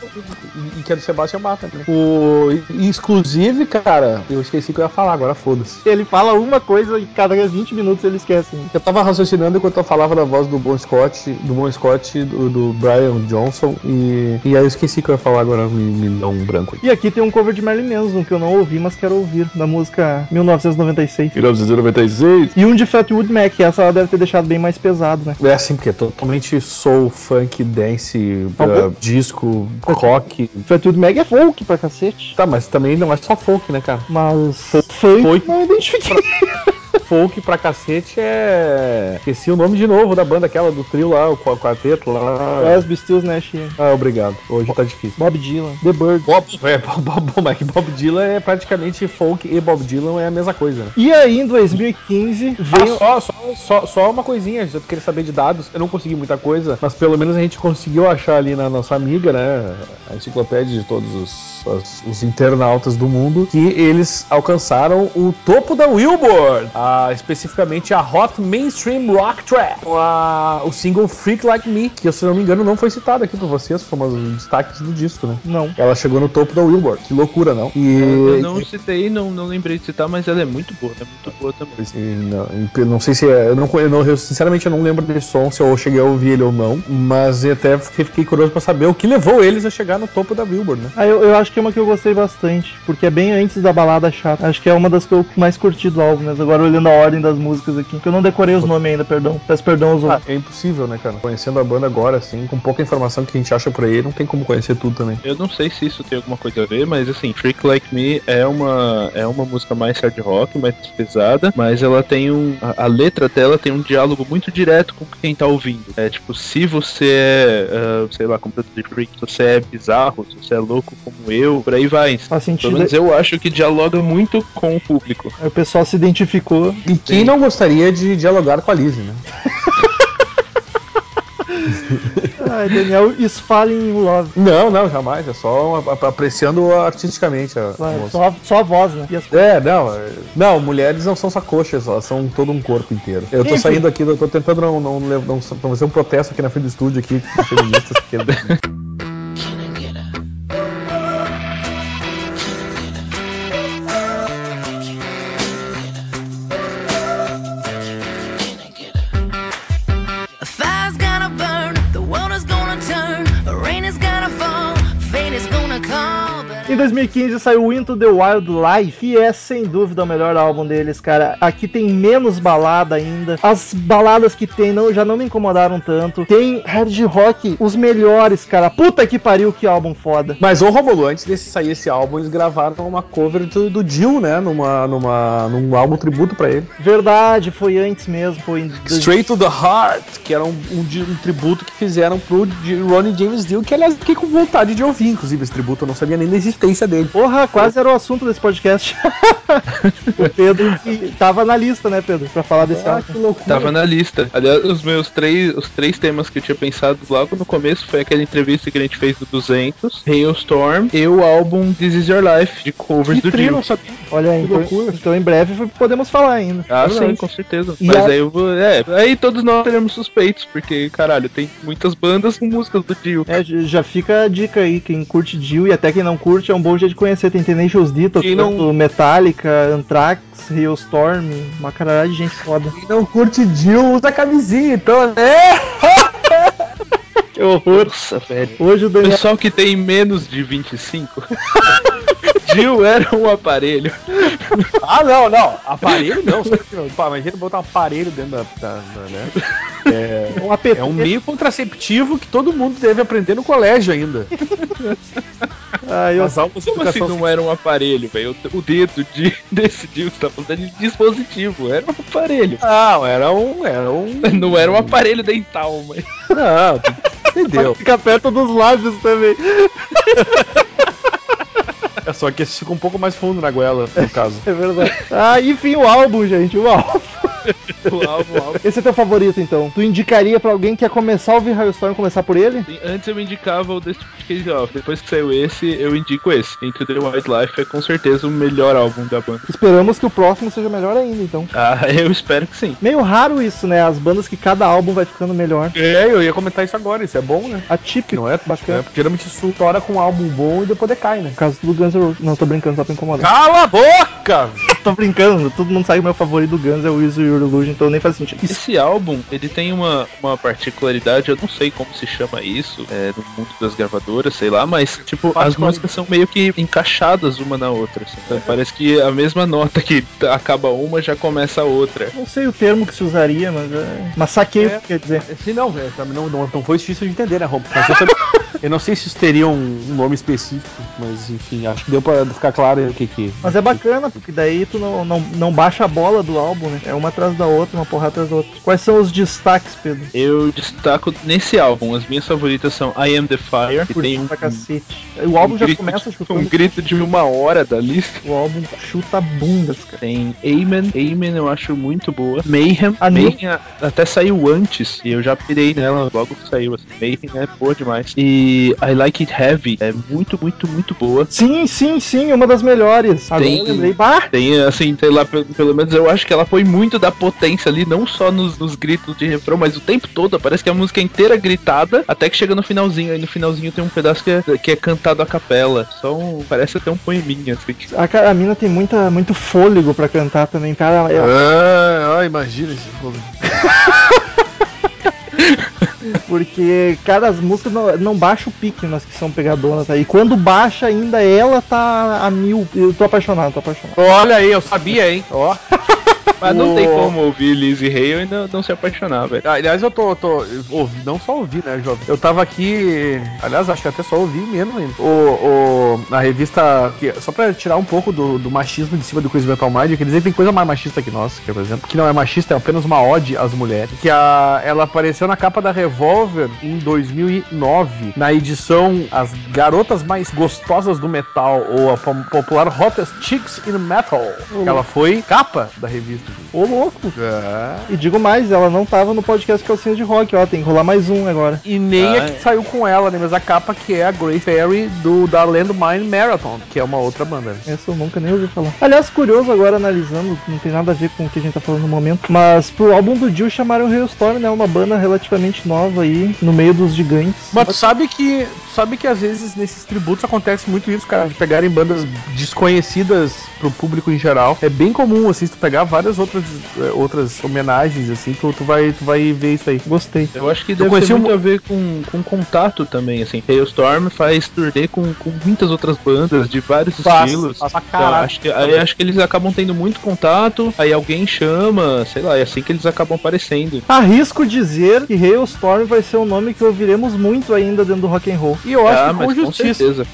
e que é do Sebastian Bach também. O e- exclusive, cara, eu esqueci o que eu ia falar, agora foda-se. Ele fala uma coisa e cada 20 minutos ele esquece. né? Eu tava raciocinando enquanto eu falava da voz do Bon Scott, do Bon Scott, do, do Brian Johnson, e, e aí eu esqueci o que eu ia falar agora, me, me dá um branco aqui. E aqui tem um cover de Marilyn Manson que eu não ouvi, mas quero ouvir, da música 1996. 1996? E um de Fleetwood Mac, essa ela deve ter deixado bem mais pesado, né? É assim, porque é totalmente soul, funk, dance, uh, disco, rock. Mac é folk pra cacete. Tá, mas também não é só folk, né, cara? Mas funk Folk. não identifiquei. Folk pra cacete é. Esqueci o nome de novo da banda, aquela do trio lá, o qu- quarteto lá. Lesbi, Stills, Nash. Ah, obrigado. Hoje tá difícil. Bob Dylan, The Bird. Bob, é, Bob, Bob, Bob, Bob Dylan é praticamente folk e Bob Dylan é a mesma coisa, né? E aí, em 2015, Ah, veio. só, só, só, só uma coisinha, eu queria saber de dados, eu não consegui muita coisa, mas pelo menos a gente conseguiu achar ali na nossa amiga, né, a enciclopédia de todos os, os, os internautas do mundo, que eles alcançaram o topo da Billboard, ah, especificamente a Hot Mainstream Rock Track, com a- o single Freak Like Me, que se eu não me engano não foi citado aqui por vocês, foi um destaque do disco, né? Não. Ela chegou no topo da Billboard, que loucura, não? E... Eu não citei, não, não lembrei de citar, mas ela é muito boa, é muito boa também. E não, eu não sei se é. Eu não, eu não- eu sinceramente eu não lembro desse som, se eu cheguei a ouvir ele ou não. Mas eu até fiquei, fiquei curioso pra saber o que levou eles a chegar no topo da Billboard, né? Ah, eu, eu acho que é uma que eu gostei bastante, porque é bem antes da balada chata. Acho que é uma das que eu mais curti do álbum, mas agora olhando a ordem das músicas aqui, que eu não decorei os nomes ainda, perdão. Peço perdão aos Ah, outros. é impossível, né, cara? Conhecendo a banda agora, assim, com pouca informação que a gente acha por aí, não tem como conhecer tudo também. Eu não sei se isso tem alguma coisa a ver, mas assim, Freak Like Me é uma, é uma música mais hard rock, mais pesada, mas ela tem um. A, a letra dela tem um diálogo muito direto com quem tá ouvindo. É tipo, se você é, ah, sei lá, completamente freak, se você é bizarro, se você é louco como eu, por aí vai. Faz Pelo sentido. menos eu acho que dialoga muito com o público. O pessoal se identificou. E quem não gostaria de dialogar com a Lizzie, né? Ai, Daniel is falling in love. Não, não, jamais. É só apreciando artisticamente a, Claro, só, só a voz, né? As- É, não, é- não, mulheres não são só coxas, elas são todo um corpo inteiro. Eu tô Enfim. saindo aqui, eu tô tentando não, não, não, não, não fazer um protesto aqui na frente do estúdio aqui, feministas que 2015 saiu Into the Wildlife, que é sem dúvida o melhor álbum deles, cara. Aqui tem menos balada ainda. As baladas que tem não, já não me incomodaram tanto. Tem hard rock, os melhores, cara. Puta que pariu, que álbum foda. Mas, ô Romulo, antes desse sair esse álbum, eles gravaram uma cover do, do Jill, né? Numa, numa, num álbum tributo pra ele. Verdade, foi antes mesmo, foi em Straight to the Heart, que era um, um, um tributo que fizeram pro Ronnie James Dio, que aliás fiquei com vontade de ouvir, inclusive, esse tributo, eu não sabia nem da existência dele. Porra, quase era o assunto desse podcast. o Pedro que tava na lista, né, Pedro? Pra falar desse Ah, álbum. que loucura. Tava na lista. Aliás, os meus três, os três temas que eu tinha pensado logo no começo foi aquela entrevista que a gente fez do 200, Hailstorm e o álbum This Is Your Life, de covers Que do Dio. Olha aí, então, então em breve podemos falar ainda. Ah, Verdade. sim, com certeza. E Mas a- aí eu vou. É, aí todos nós teremos suspeitos, porque, caralho, tem muitas bandas com músicas do Dio. É, já fica a dica aí, quem curte Dio e até quem não curte é um bom de conhecer. Tem Tenacious D, Quem não- tocando Metallica, Anthrax, Hailstorm, uma caralhada de gente foda. Quem não curte Jill, usa camisinha, então, né? Que horror. Nossa, velho. Hoje o Daniel... Pessoal que tem menos de 25. Dio era um aparelho. Ah, não, não. Aparelho não. Pá, Imagina botar um aparelho dentro da. da- da- né? É, Um é um meio contraceptivo que todo mundo deve aprender no colégio ainda. Ah, eu... As aulas Como assim educação não era um aparelho, velho? O dedo de, desse Dio que você tá falando de dispositivo, era um aparelho. Não, era um. Era um. Não era um aparelho dental, mas. Não, entendeu? Fica perto dos lábios também. É só que esse fica um pouco mais fundo na goela, no caso. É verdade. Ah, enfim, o álbum, gente, o álbum. O álbum, o álbum. Esse é teu favorito, então. Tu indicaria pra alguém que quer começar a ouvir Hailstorm começar por ele? Sim, Antes eu indicava o Destination Off. Depois que saiu esse, eu indico esse. Into the Wildlife é com certeza o melhor álbum da banda. Esperamos que o próximo seja melhor ainda, então. Ah, eu espero que sim. Meio raro isso, né? As bandas que cada álbum vai ficando melhor. É, eu ia comentar isso agora, isso é bom, né? Atípico. Não é? Bacana. É, porque geralmente isso tora com um álbum bom e depois decai, né? No caso do Guns N' Roses. Não, tô brincando, só pra incomodar. Cala a boca! tô brincando, todo mundo sabe que meu favorito do Guns é o Use Your Illusion, então nem faz sentido. Esse álbum, ele tem uma, uma particularidade, eu não sei como se chama isso, é, no mundo das gravadoras, sei lá, mas, tipo, as músicas são meio que encaixadas uma na outra, assim. Então, parece que a mesma nota que acaba uma já começa a outra. Não sei o termo que se usaria, mas é. Mas saquei É. o que quer dizer. Sim, não, é, não, não, não foi difícil de entender, né, Rob? Mas eu, também- eu não sei se isso teria um, um nome específico, mas enfim, acho que deu pra ficar claro o que que. Mas é bacana, porque daí tu não, não, não baixa a bola do álbum, né? É uma atrás da outra, uma porrada atrás da outra. Quais são os destaques, Pedro? Eu destaco nesse álbum, as minhas favoritas são I Am The Fire, que tem um, cacete. O álbum um já grito começa chutando. um grito de uma hora da lista. O álbum chuta bundas, cara. Tem Amen, Amen eu acho muito boa. Mayhem, A Mayhem até saiu antes e eu já pirei nela logo que saiu. Assim. Mayhem é boa demais. E I Like It Heavy é muito, muito, muito boa. Sim, sim, sim, uma das melhores. Agora Tem- eu lembrei. Bah! Tem, assim, sei lá, pelo, pelo menos eu acho que ela põe muito da potência ali, não só nos, nos gritos de refrão, mas o tempo todo. Parece que a música é inteira gritada, até que chega no finalzinho. Aí no finalzinho tem um pedaço que é, que é cantado a capela. Só um, parece até um poeminha, assim. A, ca- a mina tem muita, muito fôlego pra cantar também, cara. É- Ah, ah, imagina esse jogo. Porque, cara, as músicas não, não baixa o pique nas que são pegadonas, tá? E quando baixa ainda, ela tá a mil. Eu tô apaixonado, tô apaixonado. Olha aí, eu sabia, hein? Ó. Mas não tem como ouvir Lizzie Hale e não, não se apaixonar, velho. Ah, Aliás, eu tô. tô ouvi, não só ouvi, né, jovem? Eu tava aqui. Aliás, acho que até só ouvi mesmo ainda. O, o, na revista. que- só pra tirar um pouco do, do machismo de cima do Crazy Metal Mind, quer dizer que tem coisa mais machista que nós, que, por exemplo, que não é machista, é apenas uma ode às mulheres. Que a, ela apareceu na capa da Revolver em 2009, na edição As Garotas Mais Gostosas do Metal, ou a popular Hottest Chicks in Metal. Ela foi capa da revista. Ô, louco! É. E digo mais, ela não tava no podcast Calcinha de Rock, ó. Tem que rolar mais um agora. E nem Ah, a que é. saiu com ela, né? Mas a capa que é a Grey Fairy do da Landmine Marathon, que é uma outra banda. Essa eu nunca nem ouvi falar. Aliás, curioso agora analisando, não tem nada a ver com o que a gente tá falando no momento, mas pro álbum do Jill chamaram o Hailstorm, né? Uma banda relativamente nova aí, no meio dos gigantes. Mas tu sabe que sabe que às vezes nesses tributos acontece muito isso, cara, de pegarem bandas desconhecidas pro público em geral. É bem comum, assim, se tu pegar várias outras, eh, outras homenagens, assim, tu, tu, vai, tu vai ver isso aí. Gostei. Eu acho que deve ter um- muito a ver com, com contato também, assim. Hailstorm faz turnê com, com muitas outras bandas de vários Faz, estilos. faz pra Então, acho que, aí acho que eles acabam tendo muito contato, aí alguém chama, sei lá, é assim que eles acabam aparecendo. Arrisco dizer que Hailstorm vai ser um nome que ouviremos muito ainda dentro do rock and roll. E eu acho Ah, que mas com com justiça. certeza.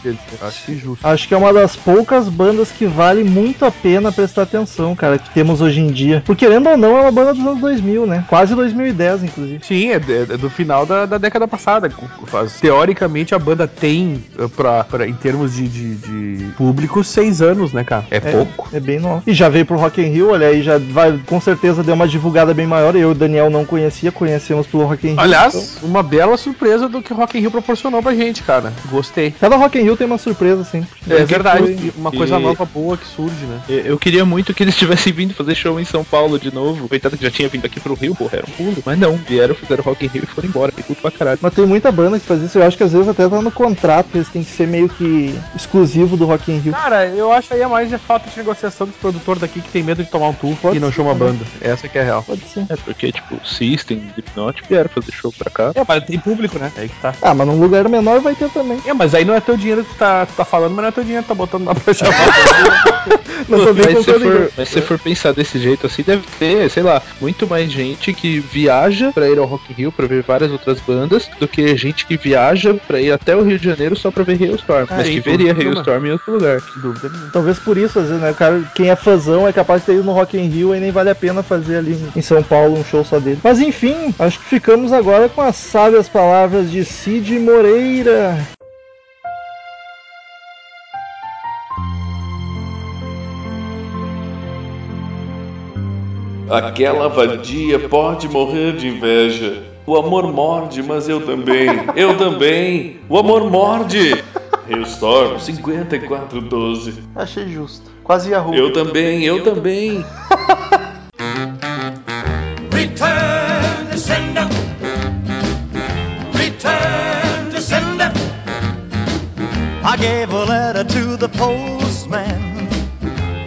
Acho que justo. Acho que é uma das poucas bandas que vale muito a pena prestar atenção, cara, que temos hoje em dia. Porque querendo ou não, é uma banda dos anos 2000, né? Quase 2010, inclusive. Sim, é, é- é do final da, da década passada. Faz- teoricamente, a banda tem, eh, pra, pra- em termos de, de, de público, seis anos, né, cara? É, pouco. É bem novo. E já veio pro Rock in Rio, olha aí, já vai, com certeza deu uma divulgada bem maior. Eu e o Daniel não conhecia, conhecemos pelo Rock in Rio. Aliás, uma bela surpresa do que o Rock in Rio proporcionou pra gente, cara. Gostei. Cada Rock in Rio tem uma surpresa sempre. É Que verdade. foi- Uma coisa E- nova boa que surge, né? Eu eu queria muito que eles tivessem vindo fazer show em São Paulo de novo. Coitado que já tinha vindo aqui pro Rio, porra, era um pulo. Mas não, vieram, fizeram Rock in Rio e foram embora. Fiquei puto pra caralho. Mas tem muita banda que faz isso. Eu acho que às vezes até tá no contrato, eles têm que ser meio que exclusivo do Rock in Rio. Cara, eu acho aí é mais a falta de negociação dos produtores daqui que tem medo de tomar um tufo Pode e não ser chama a banda. Essa que é a real. Pode ser. É porque, tipo, System, Slipknot vieram fazer show pra cá. É, mas tem público, né? Aí que tá. Ah, mas num lugar menor vai ter também. É, mas aí não é teu dinheiro que tu tá, tu tá falando, mas não é teu dinheiro que tá botando lá pra chamar. Não tô nem Mas se, contando for, mas se for pensar desse jeito assim, deve ter, sei lá, muito mais gente que viaja pra ir ao Rock in Rio pra ver várias outras bandas do que gente que viaja pra ir até o Rio de Janeiro só pra ver Hailstorm. mas sim, que veria. Hailstorm em outro lugar. Dúvida nenhuma. Talvez por isso, às vezes, né? O cara, quem é fãzão é capaz de ter ido no Rock in Rio e nem vale a pena fazer ali em São Paulo um show só dele. Mas enfim, acho que ficamos agora com as sábias palavras de Cid Moreira. Aquela vadia pode morrer de inveja. O amor morde, mas eu também. Eu também. O amor morde. Hailstorm 5412. Achei justo. Quase Yahoo. Eu também, eu também. Return to sender. Return to sender. I gave a letter to the postman.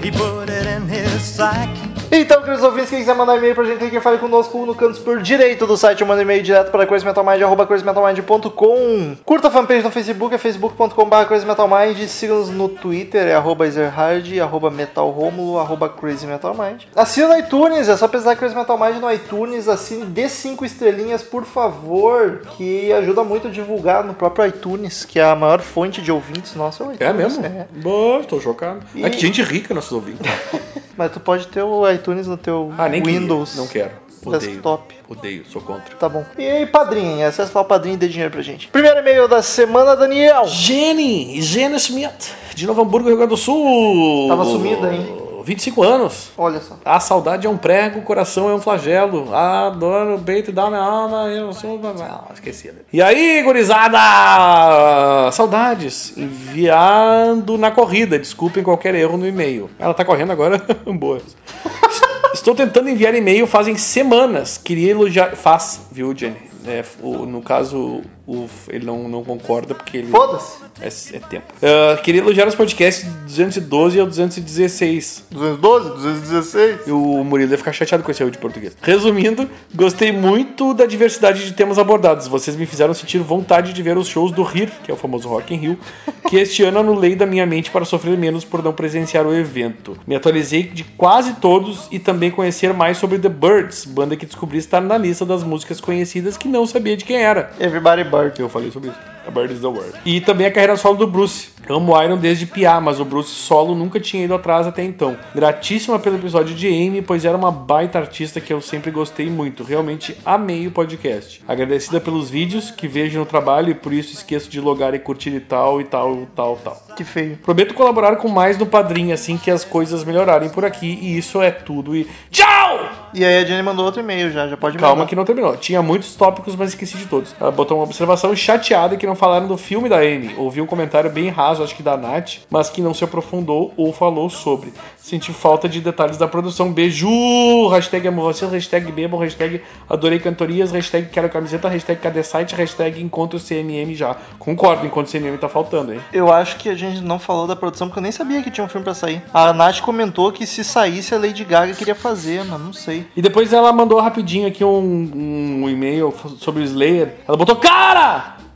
He put it in his sack. Então, queridos ouvintes, quem quiser mandar e-mail pra gente, tem que fale conosco no canto superior direito do site. Manda e-mail direto para arroba crazymetalmind.com. Curta a fanpage no Facebook, é facebook.com.br crazymetalmind. Siga-nos no Twitter, é arroba ezerhard, arroba metalromulo, arroba crazymetalmind. Assina no iTunes, é só pesquisar Crazy Metal Mind no iTunes. Assine, dê 5 estrelinhas, por favor, que ajuda muito a divulgar no próprio iTunes, que é a maior fonte de ouvintes nossa. É, o iTunes, É mesmo? É. Boa, tô chocado. E- É que gente rica nossos ouvintes. Mas tu pode ter o iTunes no teu Ah, nem queria. Windows. Não quero. Odeio. Desktop. Odeio, sou contra. Tá bom. E aí, padrinho, acessa lá o padrinho e dê dinheiro pra gente. Primeiro e-mail da semana, Daniel. Jenny, Jenny Smith, de Novo Hamburgo, Rio Grande do Sul. Tava sumida, hein? 25 anos. Olha só. A saudade é um prego, o coração é um flagelo. Adoro o peito da minha alma, eu sou. Ah, esqueci. né? E aí, gurizada? Saudades. Enviando na corrida. Desculpem qualquer erro no e-mail. Ela tá correndo agora? Boa. Estou tentando enviar e-mail fazem semanas. Queria elogiar. Faz, viu, Jenny? É, o- no caso, o, ele não, não concorda porque ele. Foda-se. É, é tempo. Ah, queria elogiar os podcasts 212 ao 216. 212, 216. E o Murilo ia ficar chateado com esse erro de português. Resumindo, gostei muito da diversidade de temas abordados. Vocês me fizeram sentir vontade de ver os shows do RIR, que é o famoso Rock in Rio, que este ano anulei da minha mente para sofrer menos por não presenciar o evento. Me atualizei de quase todos e também conhecer mais sobre The Birds, banda que descobri estar na lista das músicas conhecidas que não sabia de quem era. Everybody Bird. Eu falei sobre isso. A Bird is the Word. E também a carreira solo do Bruce. Amo o Iron desde piá, mas o Bruce solo nunca tinha ido atrás até então. Gratíssima pelo episódio de Amy, pois era uma baita artista que eu sempre gostei muito. Realmente amei o podcast. Agradecida pelos vídeos que vejo no trabalho e por isso esqueço de logar e curtir e tal e tal, tal, tal. Que feio. Prometo colaborar com mais no Padrim assim que as coisas melhorarem por aqui e isso é tudo e tchau! E aí a Jenny mandou outro e-mail já, já pode Calma mandar. que não terminou. Tinha muitos tópicos, mas esqueci de todos. Ela botou uma observação chateada que não falaram do filme da Amy. Ouvi um comentário bem raso, acho que da Nath, mas que não se aprofundou ou falou sobre. Senti falta de detalhes da produção. Beijo! Hashtag amo vocês, hashtag bebo, hashtag adorei cantorias, hashtag quero camiseta, hashtag cadê site, hashtag encontro CMM já. Concordo, enquanto CMM tá faltando, hein? Eu acho que a gente não falou da produção porque eu nem sabia que tinha um filme pra sair. A Nath comentou que se saísse a Lady Gaga queria fazer, mas não sei. E depois ela mandou rapidinho aqui um, um e-mail sobre o Slayer. Ela botou, cara!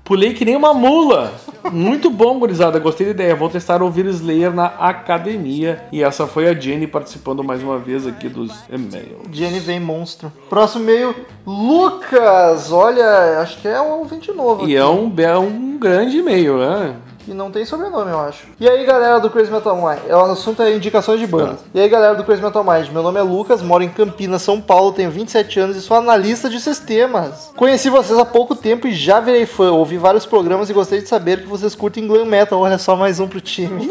Pulei que nem uma mula. Muito bom, gurizada. Gostei da ideia. Vou testar ouvir Slayer na academia. E essa foi a Jenny participando mais uma vez aqui dos e-mails. Jenny vem monstro. Próximo e-mail, Lucas. Olha, acho que é um ouvinte novo. E aqui. é um, é um grande e-mail, né? E não tem sobrenome, eu acho. E aí, galera do Crazy Metal Mind? É, O assunto é indicações de bandas. E aí, galera do Crazy Metal Mind? Meu nome é Lucas, moro em Campinas, São Paulo, tenho 27 anos e sou analista de sistemas. Conheci vocês há pouco tempo e já virei fã. Ouvi vários programas e gostei de saber que vocês curtem glam metal. Olha só, mais um pro time.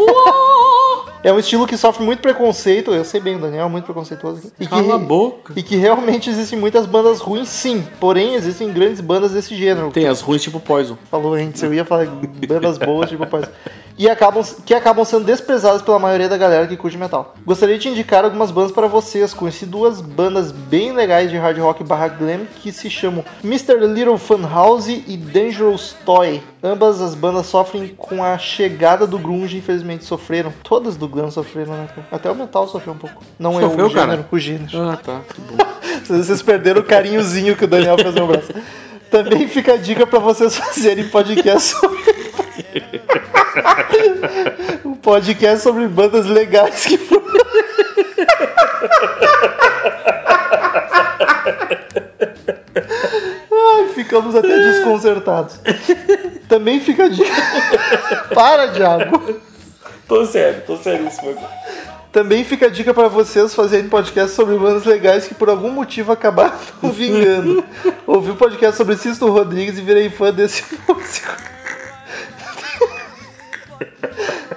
É um estilo que sofre muito preconceito. Eu sei bem, o Daniel é muito preconceituoso aqui. E que, Cala a boca. e que realmente existem muitas bandas ruins, sim. Porém, existem grandes bandas desse gênero. Tem as ruins tipo Poison. Falou antes, eu ia falar bandas boas, tipo, pode. E acabam, que acabam sendo desprezadas pela maioria da galera que curte metal. Gostaria de indicar algumas bandas para vocês. Conheci duas bandas bem legais de hard rock barra glam que se chamam Mr. Little Fun House e Dangerous Toy. Ambas as bandas sofrem com a chegada do grunge, infelizmente sofreram. Todas do glam sofreram, né? cara? Até o metal sofreu um pouco. Não é Sofreu, o gênero, cara? o gênero. Ah, tá. Que bom. Vocês perderam o carinhozinho que o Daniel fez no braço. Também fica a dica pra vocês fazerem podcast sobre. um podcast sobre bandas legais que. Ai, ficamos até desconcertados. Também fica a dica. Para, Diabo. Tô sério, tô seríssimo. Também fica a dica para vocês fazerem podcast sobre bandas legais que por algum motivo acabaram vingando. Ouvi o podcast sobre Sisto Rodrigues e virei fã desse músico.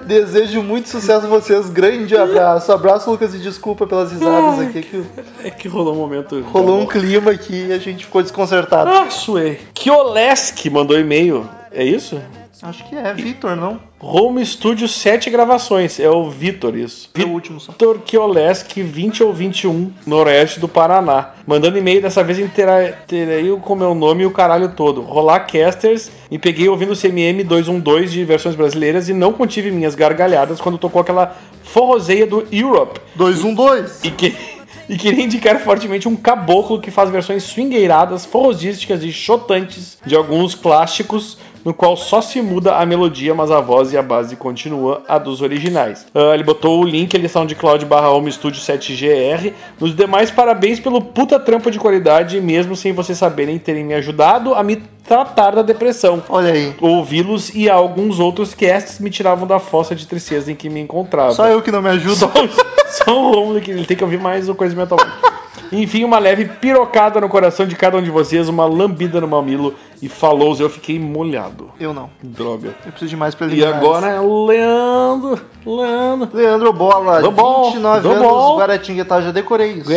Desejo muito sucesso a vocês. Grande abraço. Abraço, Lucas, e desculpa pelas risadas aqui. Que É que rolou um momento. rolou um clima aqui e a gente ficou desconcertado. Ah, suei. Kioleski mandou e-mail. É isso? Acho que é, Vitor, não? Home Studio 7 gravações. É o Vitor, isso. É o último só. Vitor Kioleski, 20 ou 21, noroeste do Paraná. Mandando e-mail, dessa vez interei com meu nome e o caralho todo. Rolar casters e peguei ouvindo o CMM 212 de versões brasileiras e não contive minhas gargalhadas quando tocou aquela forrozeia do Europe. 212. E que. E queria indicar fortemente um caboclo que faz versões swingueiradas, forrosísticas e chotantes de alguns clássicos, no qual só se muda a melodia, mas a voz e a base continua a dos originais. Ah, ele botou o link, ele SoundCloud barra Home Studio 7GR. Nos demais, parabéns pelo puta trampo de qualidade, mesmo sem vocês saberem terem me ajudado a me tratar da depressão. Olha aí. Ouvi-los e alguns outros casts me tiravam da fossa de tristeza em que me encontrava. Só eu que não me ajudo. Só, só o Romulo que ele tem que ouvir mais o Coisa Metal. Enfim, uma leve pirocada no coração de cada um de vocês, uma lambida no mamilo e falou, eu fiquei molhado. Eu não. Droga. Eu preciso de mais E preliminares. agora é o Leandro. Leandro. Leandro Bola, Do bom, 29 do anos, bom. Guaratinguetá, já decorei isso.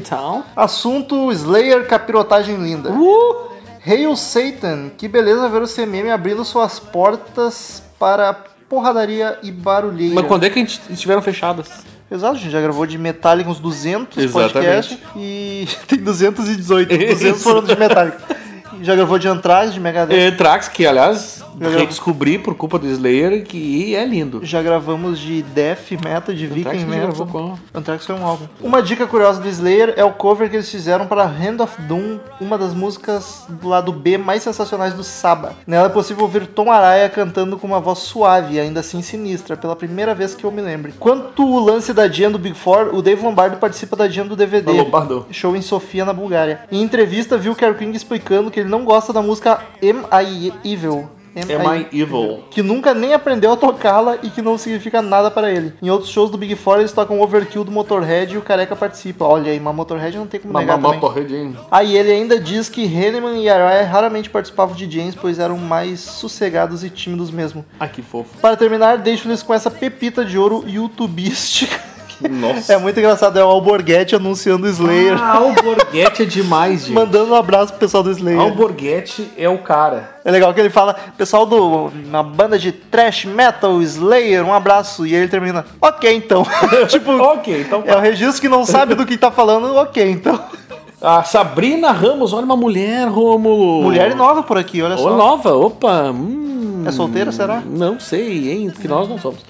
Town. Assunto Slayer capirotagem linda. Uh! Hail Satan, que beleza ver o CMM abrindo suas portas para porradaria e barulheira. Mas quando é que a gente estiveram fechadas? Exato, a gente já gravou de Metallica uns 200 Exatamente. podcasts e tem 218, 200 foram de Metallica. Já gravou de Anthrax, de Megadeth. É, Trax, que aliás, Eu- redescobri por culpa do Slayer, que é lindo. Já gravamos de Death Metal, de Anthrax Viking gravou Metal. com- Anthrax foi um álbum. Uma dica curiosa do Slayer é o cover que eles fizeram para Hand of Doom, uma das músicas do lado B mais sensacionais do Saba. Nela é possível ouvir Tom Araya cantando com uma voz suave ainda assim sinistra, pela primeira vez que eu me lembre. Quanto o lance da Jam do Big Four, o Dave Lombardo participa da Jam do DVD. Lombardo. Show em Sofia, na Bulgária. Em entrevista, viu Kerr King explicando que ele não gosta da música Am I Evil? Am I Evil? que nunca nem aprendeu a tocá-la e que não significa nada pra ele. Em outros shows do Big Four eles tocam Overkill do Motorhead e o Careca participa. Olha aí, mas Motorhead não tem como negar também. Motorhead, hein? Aí ele ainda diz que Hanneman e Araya raramente participavam de James, pois eram mais sossegados e tímidos mesmo. Ah, que fofo. Para terminar, deixo-lhes com essa pepita de ouro youtubística Nossa. É muito engraçado, é o Alborguete anunciando o Slayer. Ah, Alborguete é demais, gente. Mandando um abraço pro pessoal do Slayer. Alborguete é o cara. É legal que ele fala, pessoal do uma banda de thrash metal Slayer, um abraço. E aí ele termina, ok então. tipo, Ok, então é o registro que não sabe do que tá falando, ok então. A Sabrina Ramos, olha uma mulher, Rômulo. Mulher nova por aqui, olha Ô, só. nova, opa. hum. É solteira, será? Não sei, hein? Que nós não somos.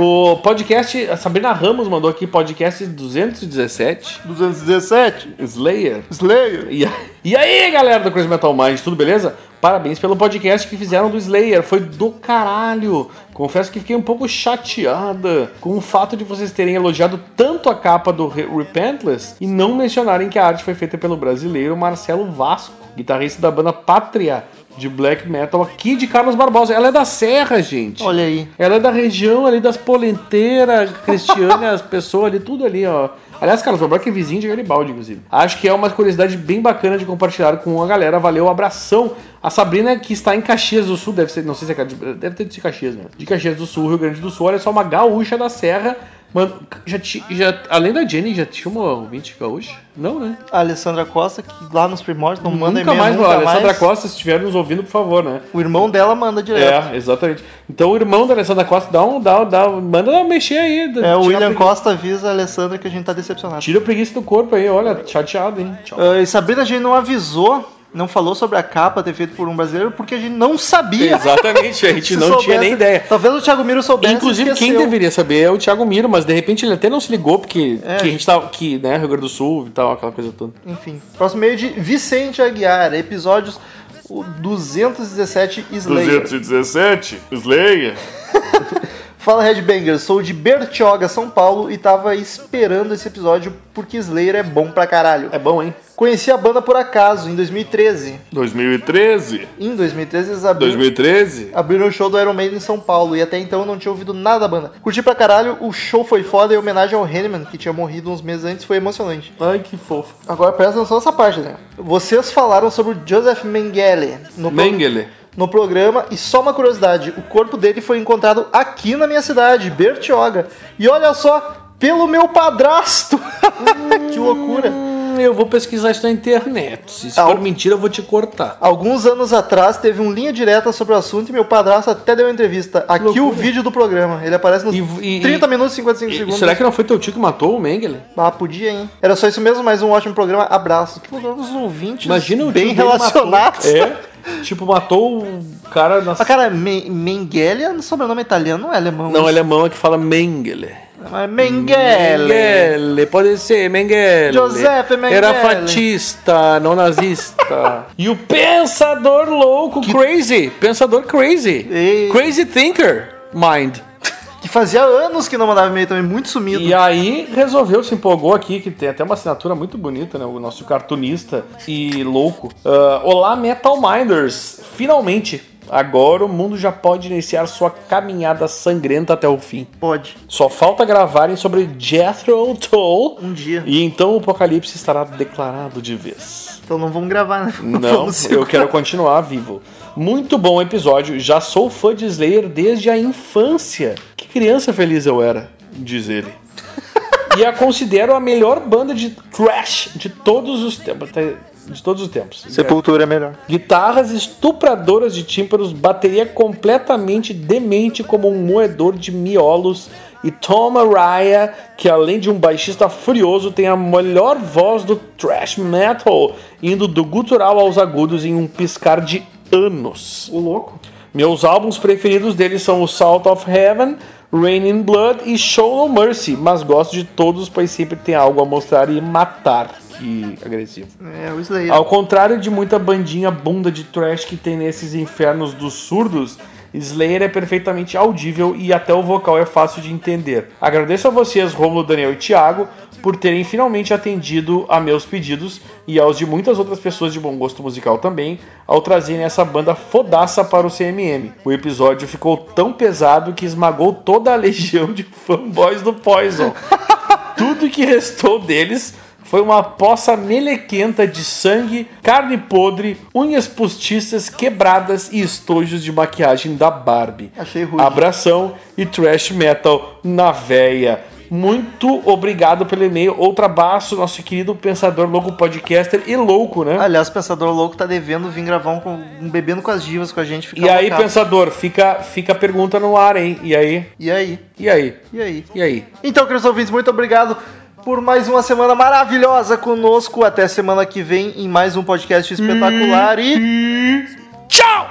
O podcast, a Sabrina Ramos mandou aqui podcast 217, 217, Slayer. Slayer. E, e aí, galera do Crazy Metal Mind, tudo beleza? Parabéns pelo podcast que fizeram do Slayer, foi do caralho. Confesso que fiquei um pouco chateada com o fato de vocês terem elogiado tanto a capa do Re- Repentless e não mencionarem que a arte foi feita pelo brasileiro Marcelo Vasco, guitarrista da banda Pátria de black metal aqui de Carlos Barbosa. Ela é da Serra, gente. Olha aí. Ela é da região ali das polenteiras, Cristiane, as pessoas ali, tudo ali, ó. Aliás, Carlos Barbosa que é vizinho de Garibaldi, inclusive. Acho que é uma curiosidade bem bacana de compartilhar com a galera. Valeu, abração. A Sabrina, que está em Caxias do Sul, deve ser, não sei se é, Ca- deve ter de Caxias, né? De Caxias do Sul, Rio Grande do Sul. Olha só, uma gaúcha da Serra. Mano, já, ti- já além da Jenny, já tinha uma ouvinte gaúcha? Não, né? A Alessandra Costa, que lá nos primórdios não manda nunca e-mail mais, nunca a Alessandra mais. Costa, se estiver nos ouvindo, por favor, né? O irmão dela manda direto. É, exatamente. Então o irmão da Alessandra Costa dá um, dá, dá, manda ela mexer aí. É, o William Costa avisa a Alessandra que a gente tá decepcionado. Tira a preguiça do corpo aí, olha, chateado, hein? Tchau. Ah, e Sabrina, a gente não avisou, não falou sobre a capa ter feito por um brasileiro, porque a gente não sabia. Exatamente, a gente não tinha soubesse- nem ideia. Talvez o Thiago Miro soubesse. Inclusive, quem deveria saber é o Thiago Miro, mas de repente ele até não se ligou, porque É. que a gente tá aqui, né, Rio Grande do Sul e tal, aquela coisa toda. Enfim. Próximo meio de Vicente Aguiar, episódios o 217 Slayer. 217, Slayer. Fala Headbanger, sou de Bertioga, São Paulo e tava esperando esse episódio porque Slayer é bom pra caralho. É bom, hein? Conheci a banda por acaso em 2013. 2013, Em 2013 eles abriram, 2013. abriram o show do Iron Maiden em São Paulo e até então eu não tinha ouvido nada da banda. Curti pra caralho, o show foi foda e a homenagem ao Henneman, que tinha morrido uns meses antes, foi emocionante. Ai, que fofo. Agora presta atenção nessa parte, né? Vocês falaram sobre o Joseph Mengele no, Mengele. No programa e só uma curiosidade, o corpo dele foi encontrado aqui na minha cidade, Bertioga. E olha só, pelo meu padrasto. que loucura. Hum, eu vou pesquisar isso na internet. Se isso Ah, for mentira, eu vou te cortar. Alguns anos atrás teve um linha direta sobre o assunto e meu padrasto até deu uma entrevista. Aqui Loucura. o vídeo do programa. Ele aparece nos E- e- 30 minutos e 55 E- segundos. será que não foi teu tio que matou o Mengele? Ah, podia, hein? Era só isso mesmo, mais um ótimo programa. Abraço. Que legal, os ouvintes Imagina o bem relacionados. É, tipo, matou o cara na. Mas, cara, Me Mengele é sobrenome italiano, não é alemão. Não, isso. alemão é que fala Mengele. Mas Mengele. Mengele, pode ser, Mengele. Giuseppe Mengele. Era fascista, não nazista. e o pensador louco, crazy. Pensador crazy. Ei. Crazy thinker, mind. Fazia anos que não mandava e-mail também, muito sumido. E aí resolveu, se empolgou aqui, que tem até uma assinatura muito bonita, né? O nosso cartunista e louco. Ah, Olá, Metal Minders! Finalmente! Agora o mundo já pode iniciar sua caminhada sangrenta até o fim. Pode. Só falta gravarem sobre Jethro Tull Um dia. e então o apocalipse estará declarado de vez. Então não vamos gravar, né? Não, Vamos eu quero continuar vivo. Muito bom episódio. Já sou fã de Slayer desde a infância. Que criança feliz eu era, diz ele. E a considero a melhor banda de thrash de todos os tempos. De todos os tempos. Sepultura é melhor. Guitarras estupradoras de tímpanos, bateria completamente demente como um moedor de miolos e Tom Araya, que além de um baixista furioso, tem a melhor voz do thrash metal, indo do gutural aos agudos em um piscar de anos. O louco. Meus álbuns preferidos deles são o Salt of Heaven, Rain in Blood e Show No Mercy, mas gosto de todos, pois sempre tem algo a mostrar e matar. Que agressivo. É, o Slayer. Ao contrário de muita bandinha bunda de trash que tem nesses infernos dos surdos, Slayer é perfeitamente audível e até o vocal é fácil de entender. Agradeço a vocês, Romulo, Daniel e Thiago, por terem finalmente atendido a meus pedidos e aos de muitas outras pessoas de bom gosto musical também, ao trazerem essa banda fodaça para o CMM. O episódio ficou tão pesado que esmagou toda a legião de fanboys do Poison. Tudo que restou deles foi uma poça melequenta de sangue, carne podre, unhas postiças quebradas e estojos de maquiagem da Barbie. Achei ruim. Abração e trash metal na véia. Muito obrigado pelo e-mail. Outro abraço, nosso querido pensador louco podcaster e louco, né? Aliás, o Pensador Louco tá devendo vir gravar um, com- um Bebendo com as Divas com a gente. fica E aí, pensador, fica, fica a pergunta no ar, hein? E aí? E aí? E aí? E aí? E aí? Então, queridos ouvintes, muito obrigado por mais uma semana maravilhosa conosco. Até semana que vem em mais um podcast espetacular e. Tchau!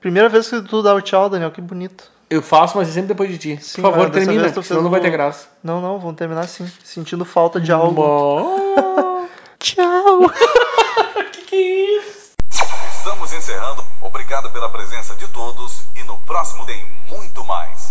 Primeira vez que tu dá o tchau, Daniel, que bonito. Eu faço, mas é sempre depois de ti. Sim, Por favor, termina, senão não vai ter graça. Não, não, vamos terminar assim. Sentindo falta de algo. Bom. Tchau! que que é isso? Estamos encerrando. Obrigado pela presença de todos e no próximo tem muito mais.